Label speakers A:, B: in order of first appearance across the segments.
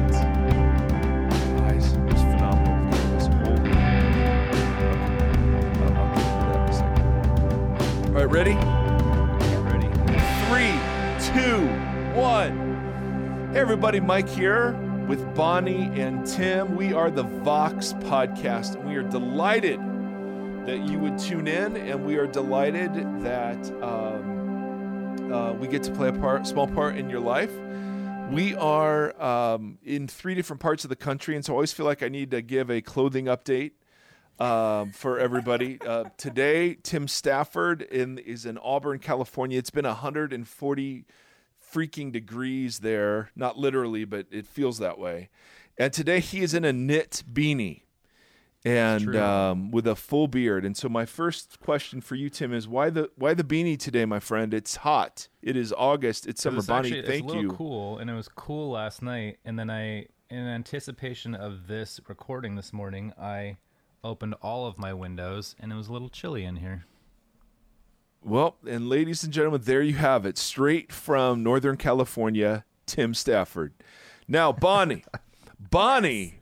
A: right. Guys, it was phenomenal. Give us a. Okay. I'll- I'll get to that in a second. All right, ready?
B: Ready?
A: Three, two, one. Hey, everybody, Mike here with Bonnie and Tim. We are the Vox Podcast, and we are delighted that you would tune in, and we are delighted that um, uh, we get to play a part, small part in your life. We are um, in three different parts of the country, and so I always feel like I need to give a clothing update um, for everybody. Uh, today, Tim Stafford in, is in Auburn, California. It's been 140 freaking degrees there, not literally, but it feels that way. And today he is in a knit beanie and um, with a full beard. And so my first question for you, Tim, is why the why the beanie today, my friend? It's hot. It is August. It's summer.
B: It
A: Bonnie,
B: actually,
A: thank
B: it's a little
A: you.
B: cool, and it was cool last night. And then I, in anticipation of this recording this morning, I opened all of my windows, and it was a little chilly in here.
A: Well, and ladies and gentlemen, there you have it. Straight from Northern California, Tim Stafford. Now, Bonnie, Bonnie,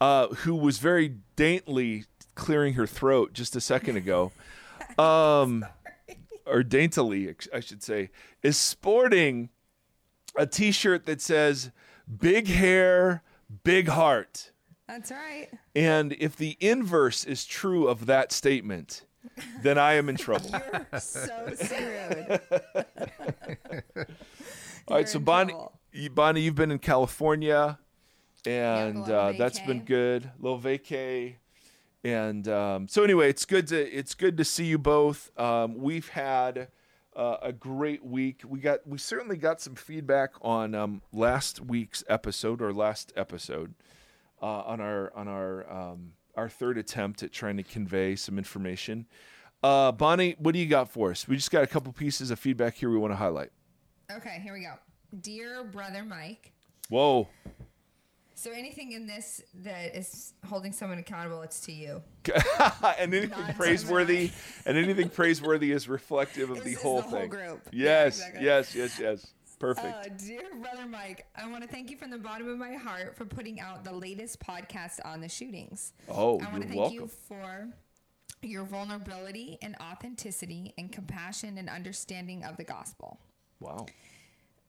A: uh, who was very daintily clearing her throat just a second ago, um, or daintily, I should say, is sporting a T-shirt that says "Big hair, big heart."
C: That's right.
A: And if the inverse is true of that statement, then I am in trouble.
C: You're so screwed.
A: All right, so Bonnie,
C: trouble.
A: Bonnie, you've been in California, and
C: little
A: uh, that's been good. Little vacay, and um, so anyway, it's good to it's good to see you both. Um, we've had uh, a great week. We got we certainly got some feedback on um, last week's episode or last episode uh, on our on our um, our third attempt at trying to convey some information. Uh, Bonnie, what do you got for us? We just got a couple pieces of feedback here we want to highlight.
C: Okay, here we go. Dear brother Mike.
A: Whoa.
C: So anything in this that is holding someone accountable, it's to you.
A: and anything praiseworthy and anything praiseworthy is reflective of the whole
C: the whole
A: thing.
C: group. Yeah,
A: Yes,
C: exactly.
A: yes, yes, yes. Perfect.
C: Uh, dear brother Mike, I want to thank you from the bottom of my heart for putting out the latest podcast on the shootings.
A: oh,
C: I want to thank
A: welcome.
C: you for your vulnerability and authenticity and compassion and understanding of the gospel.
A: Wow.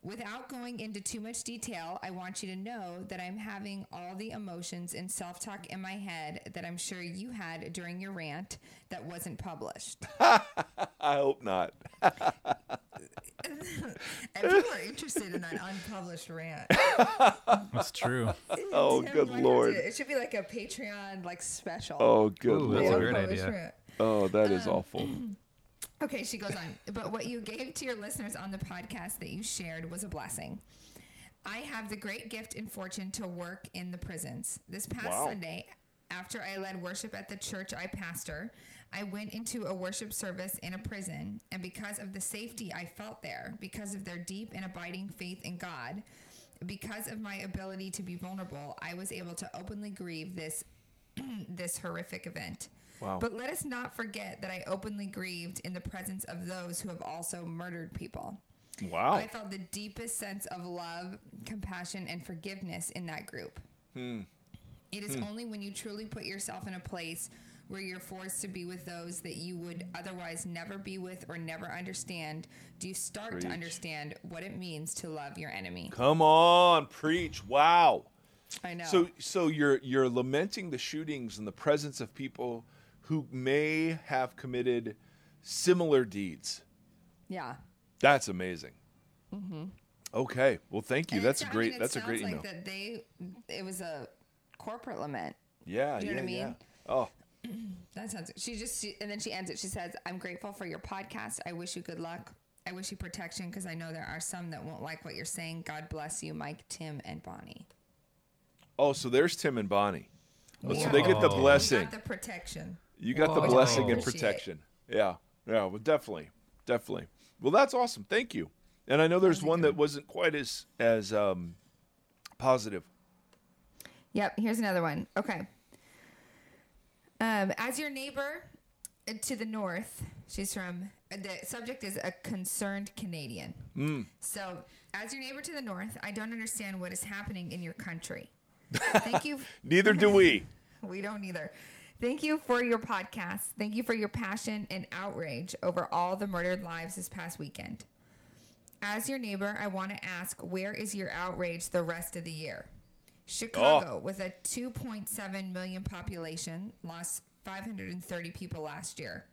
C: Without going into too much detail, I want you to know that I'm having all the emotions and self talk in my head that I'm sure you had during your rant that wasn't published.
A: I hope not.
C: and people are interested in that unpublished rant.
B: That's true.
A: Oh,
C: Tim
A: good lord.
C: to- it should be like a Patreon like special.
A: Oh, good
B: Ooh, that's a
A: lord.
B: great idea.
C: rant.
A: Oh, that is Um, awful.
C: Okay, she goes on. But what you gave to your listeners on the podcast that you shared was a blessing. I have the great gift and fortune to work in the prisons. This past
A: Wow.
C: Sunday, after I led worship at the church I pastor, I went into a worship service in a prison. And because of the safety I felt there, because of their deep and abiding faith in God, because of my ability to be vulnerable, I was able to openly grieve this this horrific event.
A: Wow.
C: But let us not forget that I openly grieved in the presence of those who have also murdered people.
A: Wow.
C: I felt the deepest sense of love, compassion, and forgiveness in that group.
A: Hmm.
C: It is only when you truly put yourself in a place where you're forced to be with those that you would otherwise never be with or never understand do you start
A: Preach.
C: to understand what it means to love your enemy.
A: Come on, preach. Wow.
C: I know.
A: So so you're you're lamenting the shootings in the presence of people who may have committed similar deeds.
C: yeah.
A: That's amazing. Mm-hmm. Okay. Well, thank you.
C: And
A: That's a
C: it- I
A: great.
C: mean,
A: that's a great
C: sounds
A: email.
C: Like that they, it was a corporate lament.
A: Yeah.
C: You know
A: yeah.
C: what I
A: Yeah.
C: mean?
A: Oh,
C: That sounds. She just she, and then she ends it. She says, "I'm grateful for your podcast. I wish you good luck. I wish you protection because I know there are some that won't like what you're saying. God bless you, Mike, Tim, and Bonnie.
A: oh. So there's Tim and Bonnie. Oh, so they get the
B: Oh.
A: Blessing.
C: got the protection.
A: You got the blessing and protection. Yeah. Yeah. Well, definitely, definitely. Well, that's awesome. Thank you. And I know there's one that wasn't quite as as um, positive.
C: Yep. Here's another one. Okay. Um, as your neighbor, uh, to the north. She's from. The subject is a concerned Canadian. So, as your neighbor to the north, I don't understand what is happening in your country. Thank you.
A: Neither do we.
C: We don't either. Thank you for your podcast. Thank you for your passion and outrage over all the murdered lives this past weekend. As your neighbor, I want to ask where is your outrage the rest of the year? Chicago, oh. with a 2.7 million population, lost 530 people last year.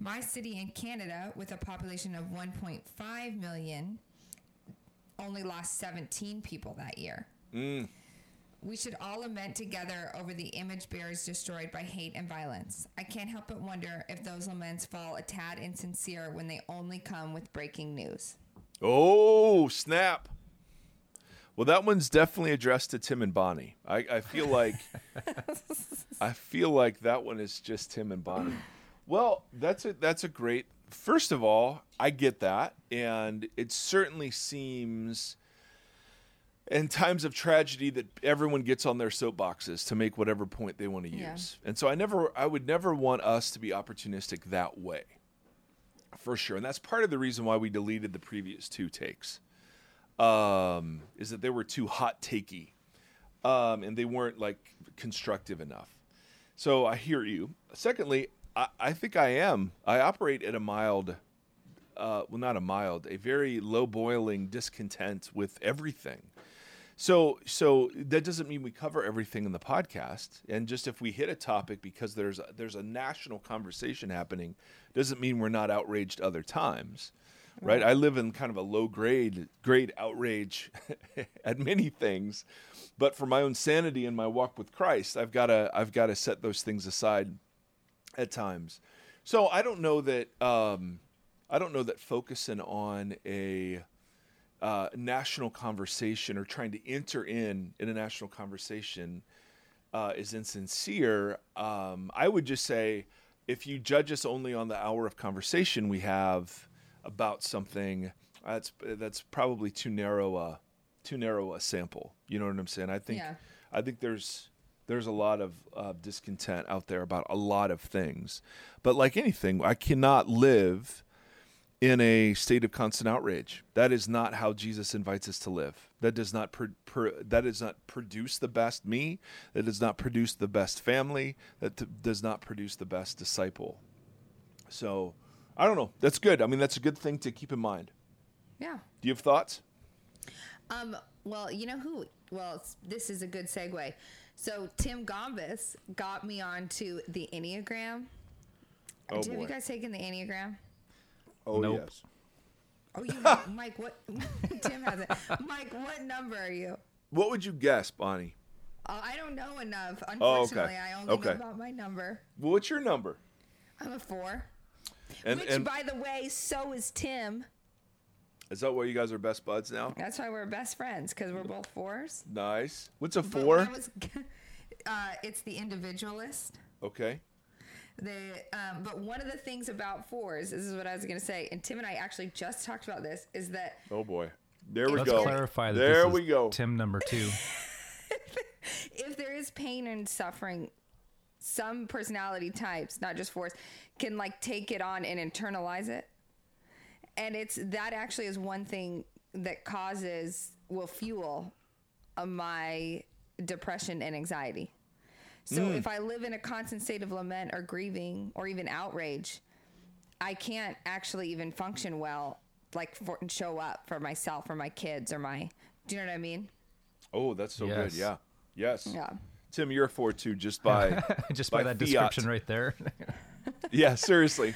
C: My city in Canada, with a population of 1.5 million, only lost 17 people that year. Mm. We should all lament together over the image bearers destroyed by hate and violence. I can't help but wonder if those laments fall a tad insincere when they only come with breaking news.
A: Oh, snap. Well, that one's definitely addressed to Tim and Bonnie. I, I feel like I feel like that one is just Tim and Bonnie. Well, that's a that's a great. First of all, I get that, and it certainly seems in times of tragedy that everyone gets on their soapboxes to make whatever point they want to
C: Yeah.
A: use. And so I never I would never want us to be opportunistic that way. For sure. And that's part of the reason why we deleted the previous two takes. Um, is that they were too hot takey. Um, and they weren't like constructive enough. So I hear you. Secondly, I, I think I am. I operate at a mild uh, well, not a mild, a very low boiling discontent with everything. So, so that doesn't mean we cover everything in the podcast. And just if we hit a topic because there's a, there's a national conversation happening, doesn't mean we're not outraged other times, right? I live in kind of a low grade grade outrage at many things, but for my own sanity and my walk with Christ, I've got to I've got to set those things aside at times. So I don't know that um, I don't know that focusing on a uh, national conversation or trying to enter in in a national conversation uh, is insincere. Um, I would just say if you judge us only on the hour of conversation we have about something, that's that's probably too narrow a too narrow a sample. You know what I'm saying? I think
C: Yeah.
A: I think there's there's a lot of uh, discontent out there about a lot of things, but like anything, I cannot live in a state of constant outrage. That is not how Jesus invites us to live. That does not pro- pro- that does not produce the best me. That does not produce the best family. That t- does not produce the best disciple. So, I don't know. That's good. I mean, that's a good thing to keep in mind.
C: Yeah.
A: Do you have thoughts?
C: Um, well, you know who? Well, this is a good segue. So Tim Gombis got me onto the Enneagram.
A: Oh,
C: Have
A: boy.
C: you guys taken the Enneagram?
A: Oh
B: Nope.
A: yes.
C: Oh, you, Mike. What? Tim has it. Mike, what number are you?
A: What would you guess, Bonnie?
C: Uh, I don't know enough.
A: Oh, okay.
C: Unfortunately, I only
A: Okay.
C: know about my number.
A: Well, what's your number?
C: I'm a four.
A: And,
C: Which,
A: and
C: by the way, so is Tim.
A: is that why you guys are best buds now?
C: That's why we're best friends because we're both fours.
A: Nice. What's a four?
C: was- uh, it's the individualist.
A: Okay.
C: The um, but one of the things about fours, this is what I was gonna say, and Tim and I actually just talked about this, is that
A: Oh boy. There we
B: Let's
A: go.
B: clarify that
A: there
B: this
A: we
B: is
A: go.
B: Tim number two.
C: if there is pain and suffering, some personality types, not just fours, can like take it on and internalize it. And it's that actually is one thing that causes will fuel uh, my depression and anxiety. So if I live in a constant state of lament or grieving or even outrage, I can't actually even function well, like for, and show up for myself or my kids or my. Do you know what I mean?
A: Oh, that's so good. Yeah. Yes.
C: Yeah.
A: Tim, you're a four two just by
B: Just by,
A: By
B: that
A: fiat.
B: description right there.
A: Yeah, seriously.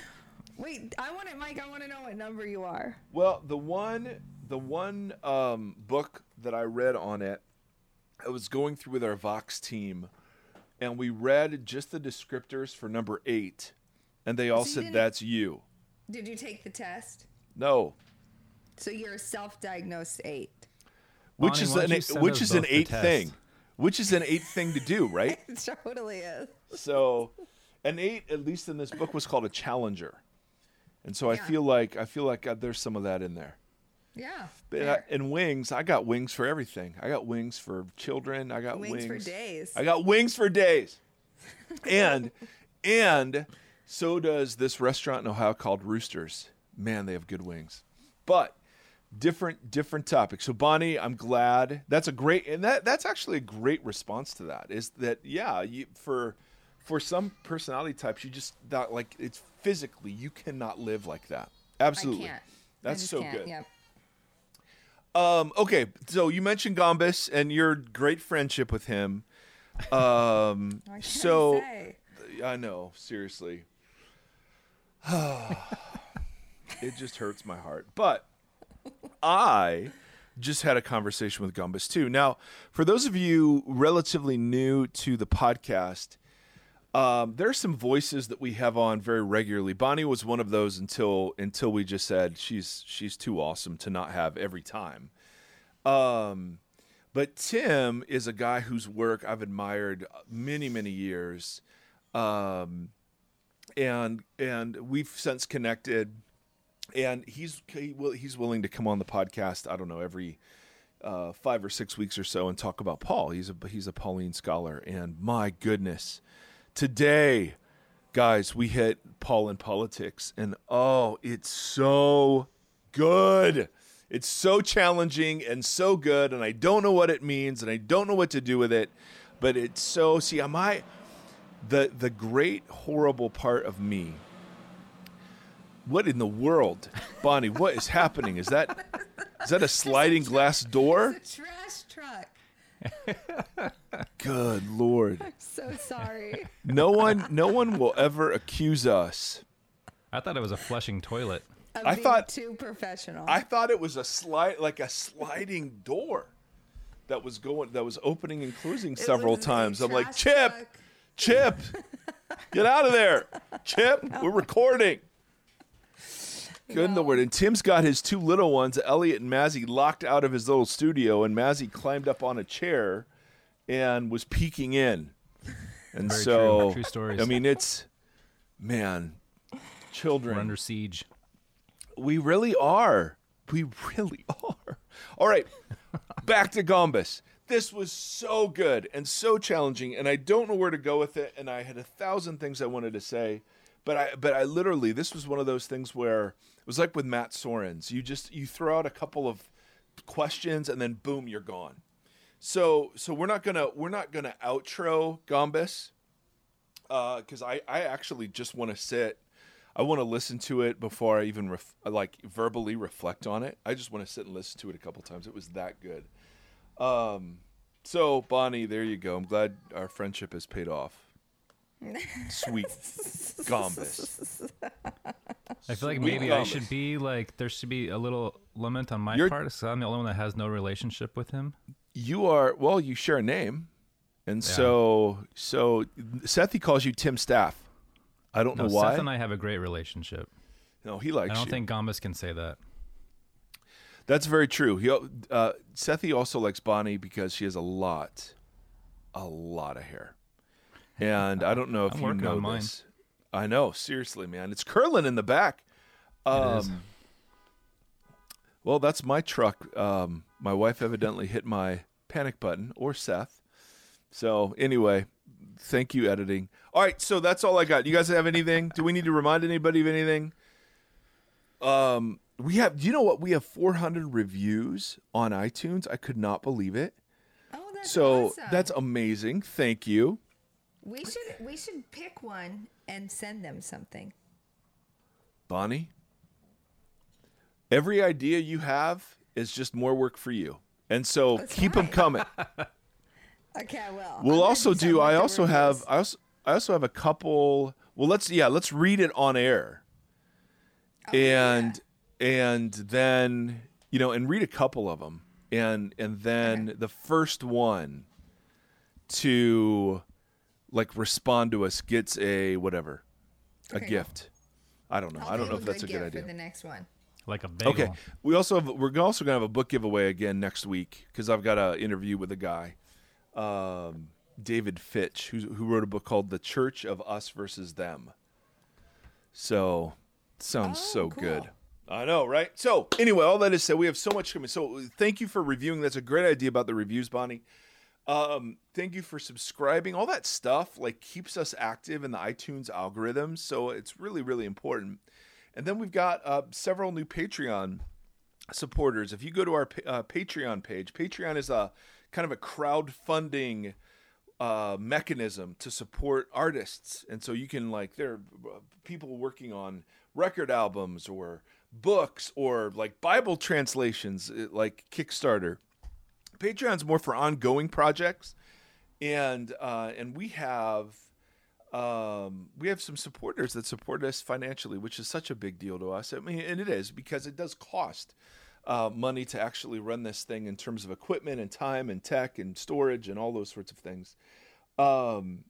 C: Wait, I want it, Mike. I want to know what number you are.
A: Well, the one the one um, book that I read on it, I was going through with our Vox team, and we read just the descriptors for number eight, and they all
C: So
A: said that's you.
C: Did you take the test?
A: No,
C: So you're a self-diagnosed eight.
A: which
B: Bonnie,
A: is an
B: you
A: eight, which is an eight thing, which is an eight thing to do, right?
C: It totally is.
A: So, an eight, at least in this book, was called a challenger, and so I feel like I feel like uh, there's some of that in there.
C: Yeah.
A: Uh,
C: fair.
A: wings, I got wings for everything. I got wings for children. I got
C: Wings
A: wings,
C: for days.
A: I got wings for days. and and So does this restaurant in Ohio called Roosters. Man, they have good wings. But different different topic. So Bonnie, I'm glad. That's a great and that that's actually a great response to that. Is that yeah, you, for for some personality types you just not like it's physically you cannot live like that. Absolutely.
C: I can't. I
A: That's so
C: can't.
A: good.
C: Yep.
A: Um, okay, so you mentioned Gombis and your great friendship with him. Um,
C: I
A: so
C: say?
A: I know, seriously. it just hurts my heart. But I just had a conversation with Gombis too. Now, for those of you relatively new to the podcast, um, there are some voices that we have on very regularly. Bonnie was one of those until until we just said she's she's too awesome to not have every time. Um, but Tim is a guy whose work I've admired many many years, um, and and we've since connected, and he's he will he's willing to come on the podcast. I don't know every uh, five or six weeks or so and talk about Paul. He's a he's a Pauline scholar, and my goodness, today, guys, we hit Paul in politics, and oh, it's so good. It's so challenging and so good, and I don't know what it means, and I don't know what to do with it, but it's so. See, am I the the great horrible part of me? What in the world, Bonnie? What is happening? Is that is that a sliding glass door?
C: It's a trash truck.
A: Good lord.
C: So sorry.
A: No one no one will ever accuse us.
B: I thought it was a flushing toilet.
C: Of
A: I
C: being
A: thought-
C: too professional.
A: I thought it was a slide like a sliding door that was going that was opening and closing
C: It
A: several times. I'm like, Chip,
C: truck.
A: Chip, get out of there. Chip, we're recording. Good
C: No.
A: lord. And Tim's got his two little ones, Elliot and Mazzy, locked out of his little studio, and Mazzy climbed up on a chair and was peeking in. And
B: Very
A: so
B: true. True stories.
A: I mean it's man, children
B: We're under siege.
A: we really are. We really are. All right, back to Gombis. This was so good and so challenging, and I don't know where to go with it. And I had a thousand things I wanted to say, but I but I literally this was one of those things where it was like with Matt Sorens. You just you throw out a couple of questions and then boom, you're gone. So so we're not gonna we're not gonna outro Gombis because I I actually just want to sit. I want to listen to it before I even ref- like verbally reflect on it. I just want to sit and listen to it a couple times. It was that good. Um, so Bonnie, there you go. I'm glad our friendship has paid off. Sweet Gombis.
B: I feel like maybe I should be like there should be a little lament on my
A: You're-
B: part because I'm the only one that has no relationship with him.
A: You are well. You share a name, and so so Seth he calls you Tim Staff. I don't
B: No,
A: know why.
B: Seth and I have a great relationship.
A: no, he likes
B: I don't
A: you.
B: think Gombis can say that.
A: That's very true. He uh, Sethi also likes Bonnie because she has a lot, a lot of hair, and I don't know if
B: I'm
A: you know
B: on mine.
A: this. I know, seriously, man, it's curling in the back. Um. Well, that's my truck. Um, my wife evidently hit my panic button, or Seth. So anyway, thank you, editing. All right, so that's all I got. You guys have anything? Do we need to remind anybody of anything? Um, we have. Do you know what? We have 400 reviews on iTunes. I could not believe it.
C: Oh, that's
A: So
C: awesome.
A: that's amazing. Thank you,
C: we should we should pick one and send them something.
A: Bonnie. Every idea you have is just more work for you, and so
C: That's
A: keep them coming.
C: Okay, I will.
A: We'll
C: gonna
A: also do. I also have. I also. I also have a couple. Well, let's yeah. Let's read it on air,
C: Oh,
A: and and then you know, and read a couple of them, and and then
C: Okay.
A: the first one to like respond to us gets a whatever, a
C: Okay.
A: gift. I don't know.
C: I'll
A: I don't know if that's a good
C: gift
A: idea.
C: For the next one.
B: Like a bagel.
A: Okay. We also have, we're also gonna have a book giveaway again next week because I've got an interview with a guy, um, David Fitch, who who wrote a book called "The Church of Us versus Them." So sounds
C: Oh,
A: so
C: cool.
A: good. I know, right? So anyway, all that is said, we have so much coming. So thank you for reviewing. That's a great idea about the reviews, Bonnie. Um, thank you for subscribing. All that stuff like keeps us active in the iTunes algorithms, so it's really really important. And then we've got uh, several new Patreon supporters. If you go to our uh, Patreon page, Patreon is a kind of a crowdfunding uh, mechanism to support artists, and so you can like there are people working on record albums or books or like Bible translations, uh, like Kickstarter. Patreon's more for ongoing projects, and uh, and we have um, we have some supporters that support us financially, which is such a big deal to us. I mean, and it is because it does cost uh, money to actually run this thing in terms of equipment and time and tech and storage and all those sorts of things. Um,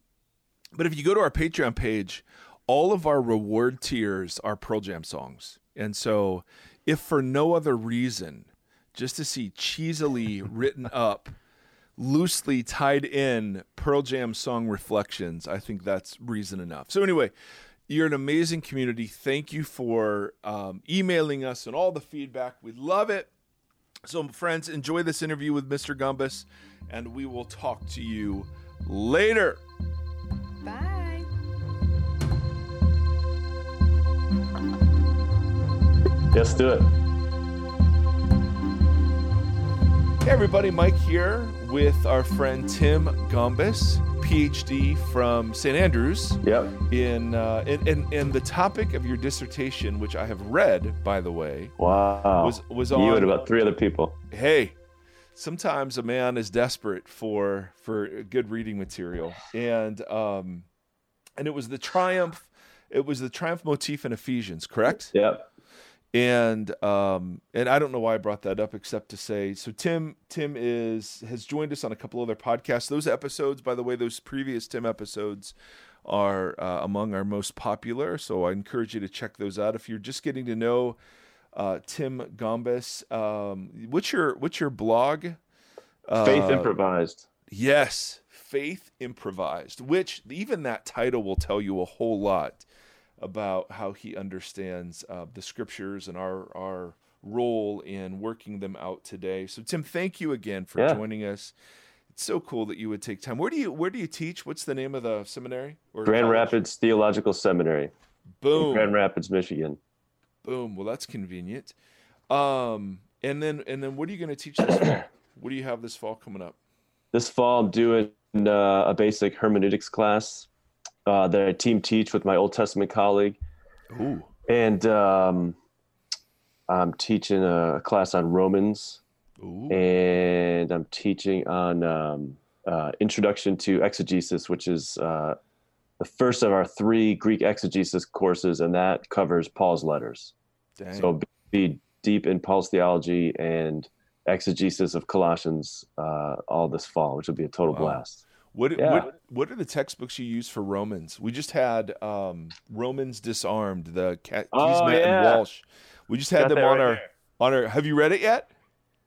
A: but if you go to our Patreon page, all of our reward tiers are Pearl Jam songs. And so, if for no other reason, just to see cheesily written up, loosely tied in Pearl Jam song reflections, I think that's reason enough. So, anyway, you're an amazing community. Thank you for um, emailing us and all the feedback. We love it. So, friends, enjoy this interview with Mr. Gombis, and we will talk to you later.
C: Bye.
D: Let's do it.
A: Hey everybody, Mike here with our friend Tim Gombis, PhD from St. Andrews.
D: Yep.
A: In, uh, in, in in the topic of your dissertation, which I have read, by the way,
D: Wow.
A: was was on you
D: and about three other people.
A: hey, sometimes a man is desperate for for good reading material, and um, and it was the triumph. It was the triumph motif in Ephesians, correct?
D: Yep.
A: And um and I don't know why I brought that up except to say so Tim Tim is has joined us on a couple other podcasts. Those episodes, by the way, those previous Tim episodes are uh, among our most popular. So I encourage you to check those out if you're just getting to know uh, Tim Gombis. Um, what's your what's your blog?
D: Faith
A: Uh,
D: improvised.
A: Yes, Faith Improvised, which even that title will tell you a whole lot about how he understands uh, the scriptures and our our role in working them out today. So Tim, thank you again for
D: Yeah.
A: joining us. It's so cool that you would take time. Where do you where do you teach? What's the name of the seminary?
D: Grand
A: college?
D: Rapids Theological Seminary. in
A: Boom.
D: Grand Rapids, Michigan.
A: Boom. Well, that's convenient. Um, and then and then what are you going to teach this fall? What do you have this fall coming up?
D: This fall, I'm doing uh, a basic hermeneutics class uh, that I team teach with my Old Testament colleague.
A: Ooh.
D: And um, I'm teaching a class on Romans,
A: Ooh.
D: and I'm teaching on um, uh, Introduction to Exegesis, which is uh, the first of our three Greek exegesis courses, and that covers Paul's letters.
A: Dang.
D: So be deep in Paul's theology and exegesis of Colossians uh, all this fall, which will be a total
A: Wow.
D: blast.
A: What,
D: Yeah.
A: what what are the textbooks you use for Romans? We just had um, Romans Disarmed, the Cat
D: Oh, yeah.
A: and Walsh. We just had
D: Got
A: them on
D: right
A: our
D: here.
A: on our. Have you read it yet?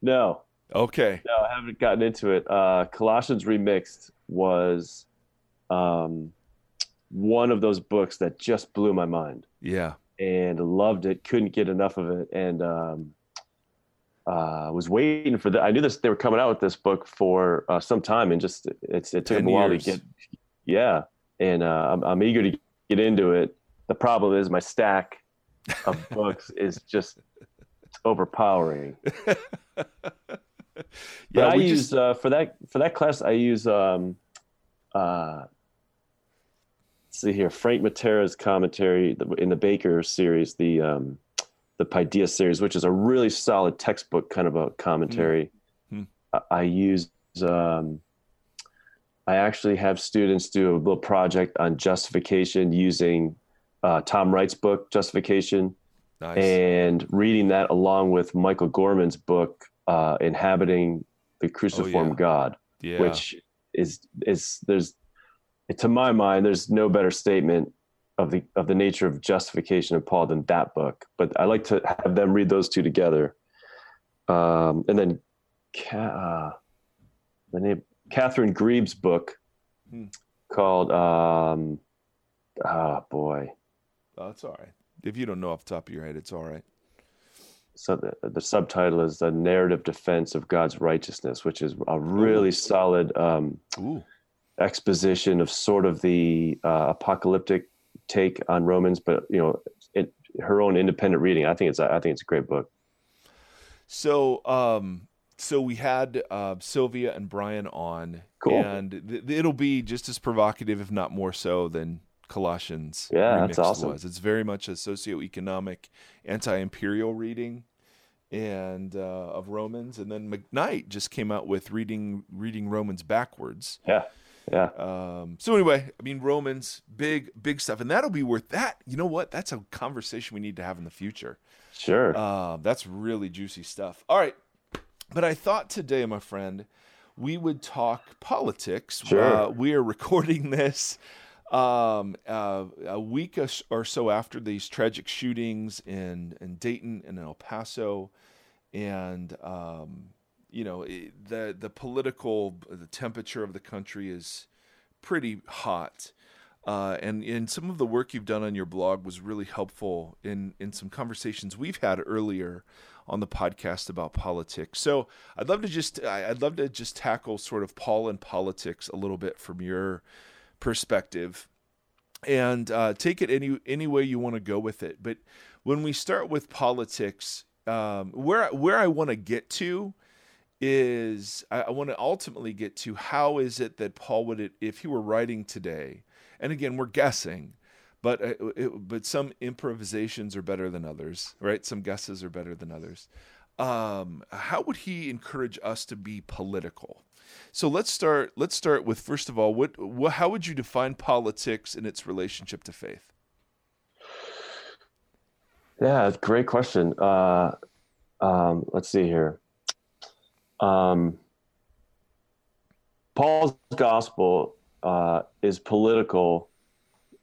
D: No,
A: Okay.
D: no, I haven't gotten into it. Uh, Colossians Remixed was um, one of those books that just blew my mind
A: Yeah.
D: and loved it. Couldn't get enough of it, and um, uh, was waiting for the. I knew this they were coming out with this book for uh, some time, and just it's it took
A: 10
D: them a while
A: years.
D: to get. Yeah, and uh, I'm I'm eager to get into it. The problem is my stack of books is just it's overpowering. But
A: yeah.
D: I use
A: just
D: uh, for that for that class. I use um, uh, let's see here Frank Matera's commentary in the Baker series, the um, the Paideia series, which is a really solid textbook kind of a commentary.
A: Hmm.
D: I, I use. Um, I actually have students do a little project on justification using uh, Tom Wright's book Justification
A: nice.
D: and reading that along with Michael Gorman's book, uh, "Inhabiting the Cruciform
A: yeah.
D: God,"
A: yeah.
D: which is is there's to my mind there's no better statement of the of the nature of justification of Paul than that book. But I like to have them read those two together, um, and then uh, the name Katherine Grieb's book
A: Hmm.
D: called um, oh boy
A: Oh, that's all right. If you don't know off the top of your head, it's all right.
D: so the, the subtitle is the narrative defense of God's righteousness, which is a really solid um,
A: Ooh.
D: exposition of sort of the uh, apocalyptic take on Romans, but you know, it, her own independent reading. I think it's I think it's a great book.
A: So, um, so we had uh, Sylvia and Brian on,
D: Cool.
A: and th- it'll be just as provocative, if not more so, than Colossians.
D: Yeah, that's awesome.
A: Was. It's very much a socioeconomic, anti-imperial reading, and uh, of Romans. And then McKnight just came out with reading reading Romans backwards.
D: Yeah, yeah,
A: Um, so anyway, I mean Romans, big big stuff, and that'll be worth that. You know what? That's a conversation we need to have in the future.
D: sure.
A: Uh, that's really juicy stuff. All right. But I thought today, my friend, we would talk politics.
D: Sure.
A: Uh, we are recording this um, uh, a week or so after these tragic shootings in, in Dayton and in El Paso. And, um, you know, the, the political, the temperature of the country is pretty hot. Uh, and and some of the work you've done on your blog was really helpful in in some conversations we've had earlier on the podcast about politics. So I'd love to just I'd love to just tackle sort of Paul and politics a little bit from your perspective, and uh, take it any any way you want to go with it. But when we start with politics, um, where where I want to get to is I, I want to ultimately get to how is it that Paul would if he were writing today, and again we're guessing, but uh, it, but some improvisations are better than others, right? Some guesses are better than others. Um, how would he encourage us to be political? So let's start. Let's start with first of all, what, what how would you define politics in its relationship to faith?
D: Yeah, great question. Uh, um, let's see here. Um, Paul's gospel uh, is political,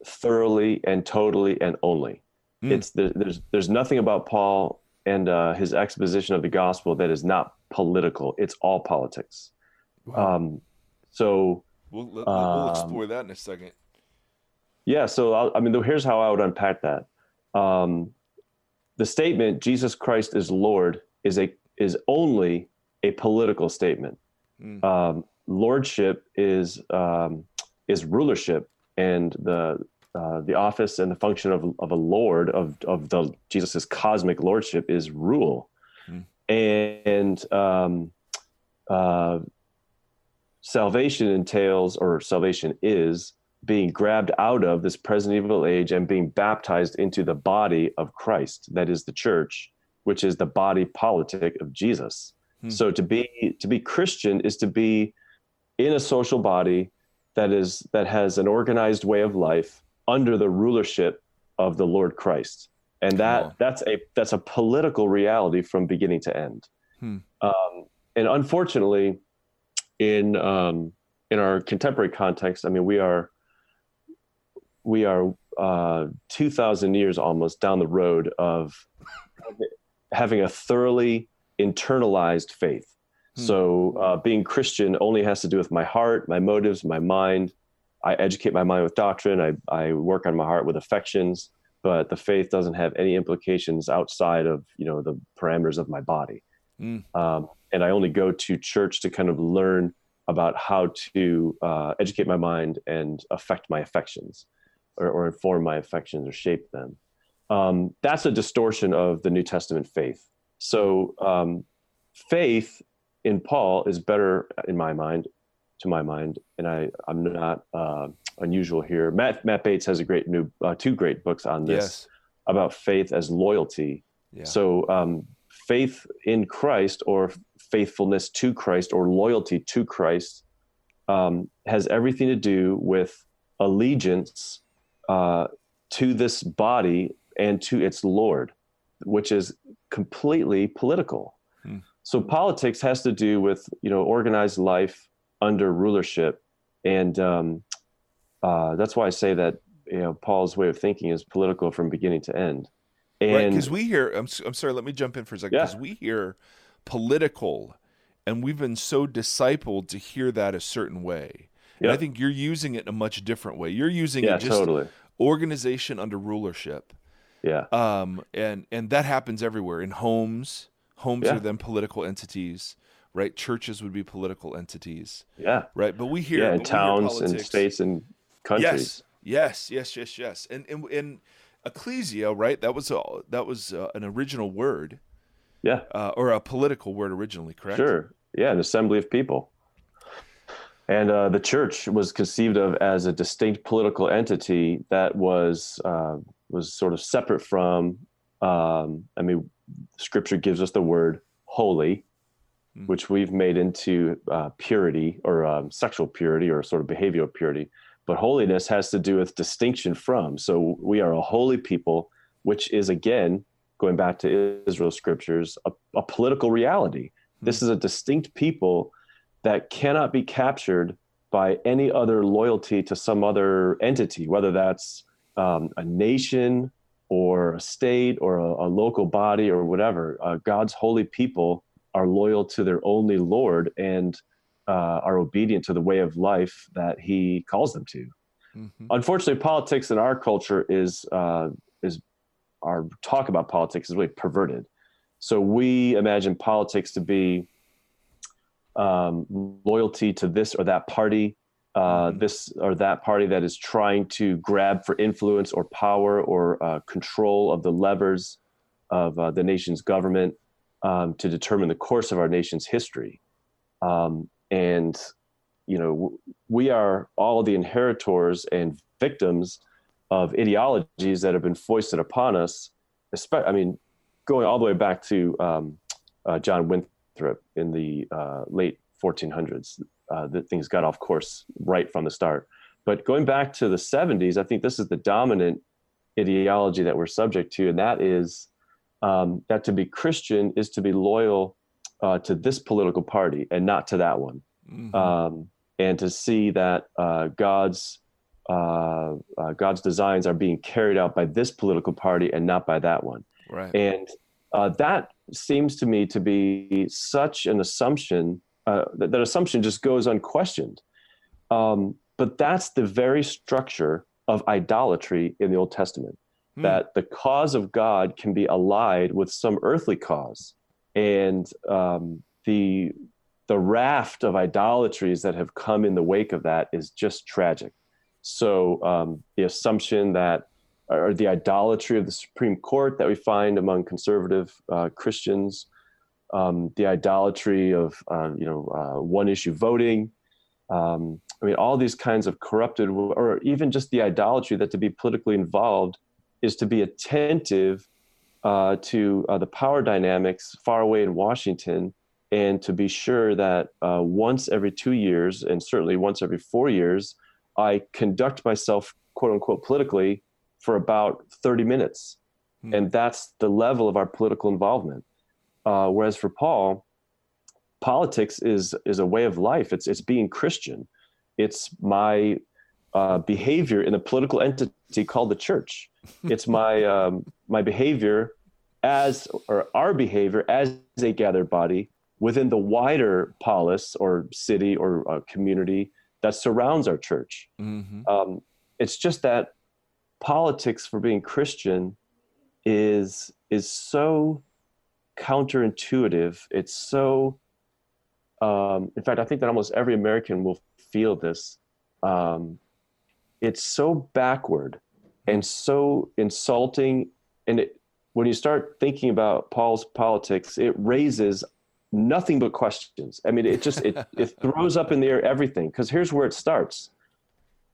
D: thoroughly and totally and only.
A: Mm.
D: It's there, there's there's nothing about Paul and uh, his exposition of the gospel that is not political. It's all politics. Um, so
A: We'll, let, we'll
D: um,
A: explore that in a second.
D: Yeah, so I'll, I mean, though, here's how I would unpack that. Um, the statement "Jesus Christ is Lord" is a is only a political statement.
A: Mm.
D: Um, lordship is um, is rulership, and the uh, the office and the function of of a lord of of the Jesus's cosmic lordship is rule,
A: Mm.
D: and um, uh, salvation entails or salvation is being grabbed out of this present evil age and being baptized into the body of Christ, that is the church, which is the body politic of Jesus.
A: Hmm.
D: So to be to be Christian is to be in a social body that is that has an organized way of life under the rulership of the Lord Christ. And that that's a that's a political reality from beginning to end.
A: Hmm.
D: Um, and unfortunately, in um, in our contemporary context, I mean, we are we are uh, two thousand years almost down the road of having a thoroughly internalized faith.
A: Hmm.
D: So, uh, being Christian only has to do with my heart, my motives, my mind. I educate my mind with doctrine. I, I work on my heart with affections, but the faith doesn't have any implications outside of you know the parameters of my body.
A: Mm.
D: Um, and I only go to church to kind of learn about how to uh, educate my mind and affect my affections, or, or inform my affections or shape them. Um, that's a distortion of the New Testament faith. So um, faith in Paul is better in my mind, to my mind, and I I'm not uh, unusual here. Matt Matt Bates has a great new uh, two great books on this
A: Yes.
D: about faith as loyalty.
A: Yeah.
D: So um, faith in Christ or faithfulness to Christ or loyalty to Christ um, has everything to do with allegiance uh, to this body and to its Lord, which is completely political.
A: Hmm.
D: So politics has to do with you know organized life under rulership, and um, uh, that's why I say that you know Paul's way of thinking is political from beginning to end.
A: right because we hear I'm, I'm sorry let me jump in for a second
D: Yeah.
A: because we hear political and we've been so discipled to hear that a certain way and i think you're using it in a much different way you're using
D: yeah,
A: it just
D: totally.
A: organization under rulership
D: Yeah.
A: Um, and and that happens everywhere in homes. Homes
D: Yeah.
A: are then political entities, right? Churches would be political entities,
D: Yeah.
A: right? But we hear
D: yeah. In
A: we hear
D: towns and states and countries.
A: Yes, yes, yes, yes, yes. And and, and ecclesia, right? That was a, that was uh, an original word,
D: Yeah.
A: uh, or a political word originally, correct?
D: Sure. Yeah, an assembly of people. And uh, the church was conceived of as a distinct political entity that was uh, was sort of separate from. Um, I mean, Scripture gives us the word holy,
A: Mm.
D: which we've made into uh, purity or um, sexual purity or sort of behavioral purity. But holiness has to do with distinction from. So we are a holy people, which is again going back to Israel scriptures, a, a political reality. This is a distinct people that cannot be captured by any other loyalty to some other entity, whether that's um, a nation or a state or a, a local body or whatever. Uh, God's holy people are loyal to their only Lord and uh, are obedient to the way of life that He calls them to.
A: Mhm.
D: Unfortunately, politics in our culture is uh, is our talk about politics is really perverted. So we imagine politics to be um, loyalty to this or that party, uh,
A: Mhm.
D: this or that party that is trying to grab for influence or power or uh, control of the levers of uh, the nation's government um, to determine the course of our nation's history. Um, and you know, w- we are all the inheritors and victims of ideologies that have been foisted upon us. Espe- I mean, going all the way back to um, uh, John Winthrop in the uh, late 1400s, uh, that things got off course right from the start. But going back to the 70s, I think this is the dominant ideology that we're subject to, and that is um, that to be Christian is to be loyal uh, to this political party and not to that one
A: Mhm.
D: um, and to see that uh, God's uh, uh, God's designs are being carried out by this political party and not by that one.
A: right.
D: And uh, that seems to me to be such an assumption. Uh, that, that assumption just goes unquestioned. Um, but that's the very structure of idolatry in the Old Testament.
A: Hmm.
D: That the cause of God can be allied with some earthly cause, and um, the the raft of idolatries that have come in the wake of that is just tragic. So um, the assumption that, or the idolatry of the Supreme Court that we find among conservative uh, Christians, um, the idolatry of uh, you know uh, one issue voting. Um, I mean, all these kinds of corrupted, or even just the idolatry that to be politically involved is to be attentive uh, to uh, the power dynamics far away in Washington and to be sure that uh, once every two years and certainly once every four years, I conduct myself, quote unquote, politically for about 30 minutes.
A: Hmm.
D: And that's the level of our political involvement. Uh, whereas for Paul, politics is is a way of life. It's it's being Christian. It's my uh, behavior in a political entity called the church. It's my um, my behavior as or our behavior as a gathered body within the wider polis or city or uh, community that surrounds our church.
A: Mhm.
D: Um, it's just that politics for being Christian is is so counterintuitive. It's so, um, in fact, I think that almost every American will feel this. Um, it's so backward and so insulting, and it, when you start thinking about Paul's politics, it raises nothing but questions. I mean, it just it, it throws up in the air everything. Because here's where it starts.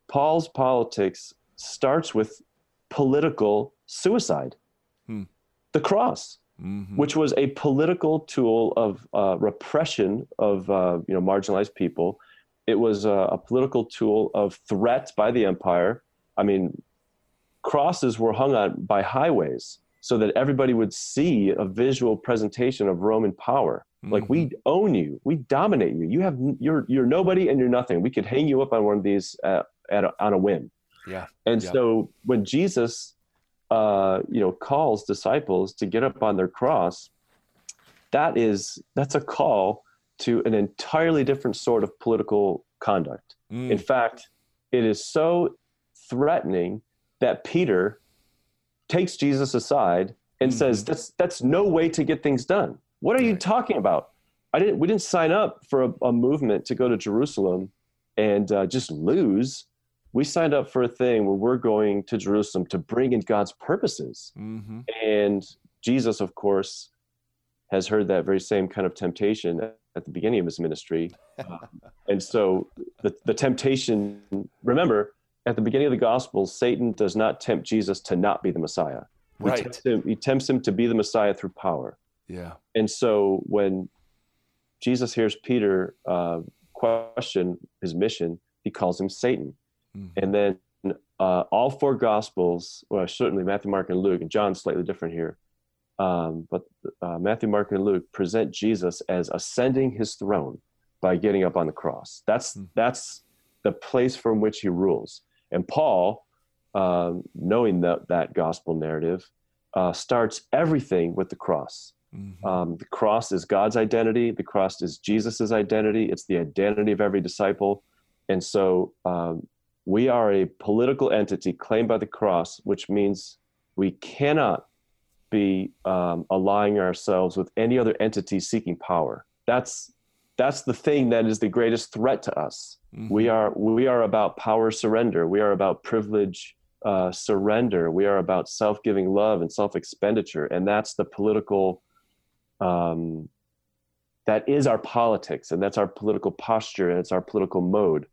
D: Paul's politics starts with political suicide,
A: Hmm.
D: the cross,
A: Mhm.
D: which was a political tool of uh, repression of uh, you know marginalized people. It was a, a political tool of threat by the empire. I mean, crosses were hung on by highways so that everybody would see a visual presentation of Roman power. Like we own you, we dominate you. You have you're you're nobody and you're nothing. We could hang you up on one of these uh, at a, on a whim.
A: Yeah.
D: And
A: Yeah.
D: so when Jesus, uh, you know, calls disciples to get up on their cross, that is that's a call to an entirely different sort of political conduct.
A: Mm.
D: In fact, it is so threatening that Peter takes Jesus aside and says, "That's that's no way to get things done. What are you talking about? I didn't. We didn't sign up for a, a movement to go to Jerusalem and uh, just lose. We signed up for a thing where we're going to Jerusalem to bring in God's purposes.
A: Mm-hmm.
D: And Jesus, of course, has heard that very same kind of temptation at the beginning of his ministry. Um, and so the, the temptation, remember, at the beginning of the gospel, Satan does not tempt Jesus to not be the Messiah. He
A: Right.
D: tempts him, he tempts him to be the Messiah through power.
A: Yeah.
D: And so when Jesus hears Peter uh, question his mission, he calls him Satan.
A: Mhm.
D: And then uh, all four Gospels, well, certainly Matthew, Mark, and Luke, and John's slightly different here, um, but uh, Matthew, Mark, and Luke present Jesus as ascending his throne by getting up on the cross. That's
A: Hmm.
D: that's the place from which he rules. And Paul, um, knowing that that gospel narrative, uh, starts everything with the cross.
A: Mhm.
D: Um, the cross is God's identity. The cross is Jesus's identity. It's the identity of every disciple. And so um, we are a political entity claimed by the cross, which means we cannot be um, aligning ourselves with any other entity seeking power. That's that's the thing that is the greatest threat to us.
A: Mhm.
D: We are we are about power surrender. We are about privilege uh, surrender. We are about self-giving love and self-expenditure, and that's the political. Um, that is our politics, and that's our political posture, and it's our political mode.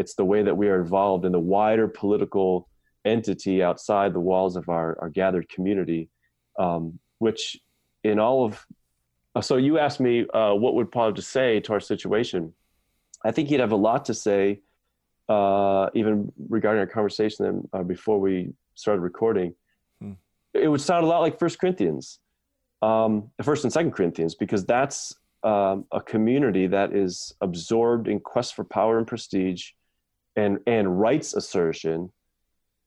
D: It's the way that we are involved in the wider political entity outside the walls of our, our gathered community, um, which in all of uh, so you asked me uh, what would Paul have to say to our situation. I think he'd have a lot to say, uh, even regarding our conversation uh, before we started recording.
A: Hmm.
D: It would sound a lot like First Corinthians, um, First and Second Corinthians, because that's um, a community that is absorbed in quest for power and prestige, and and rights assertion,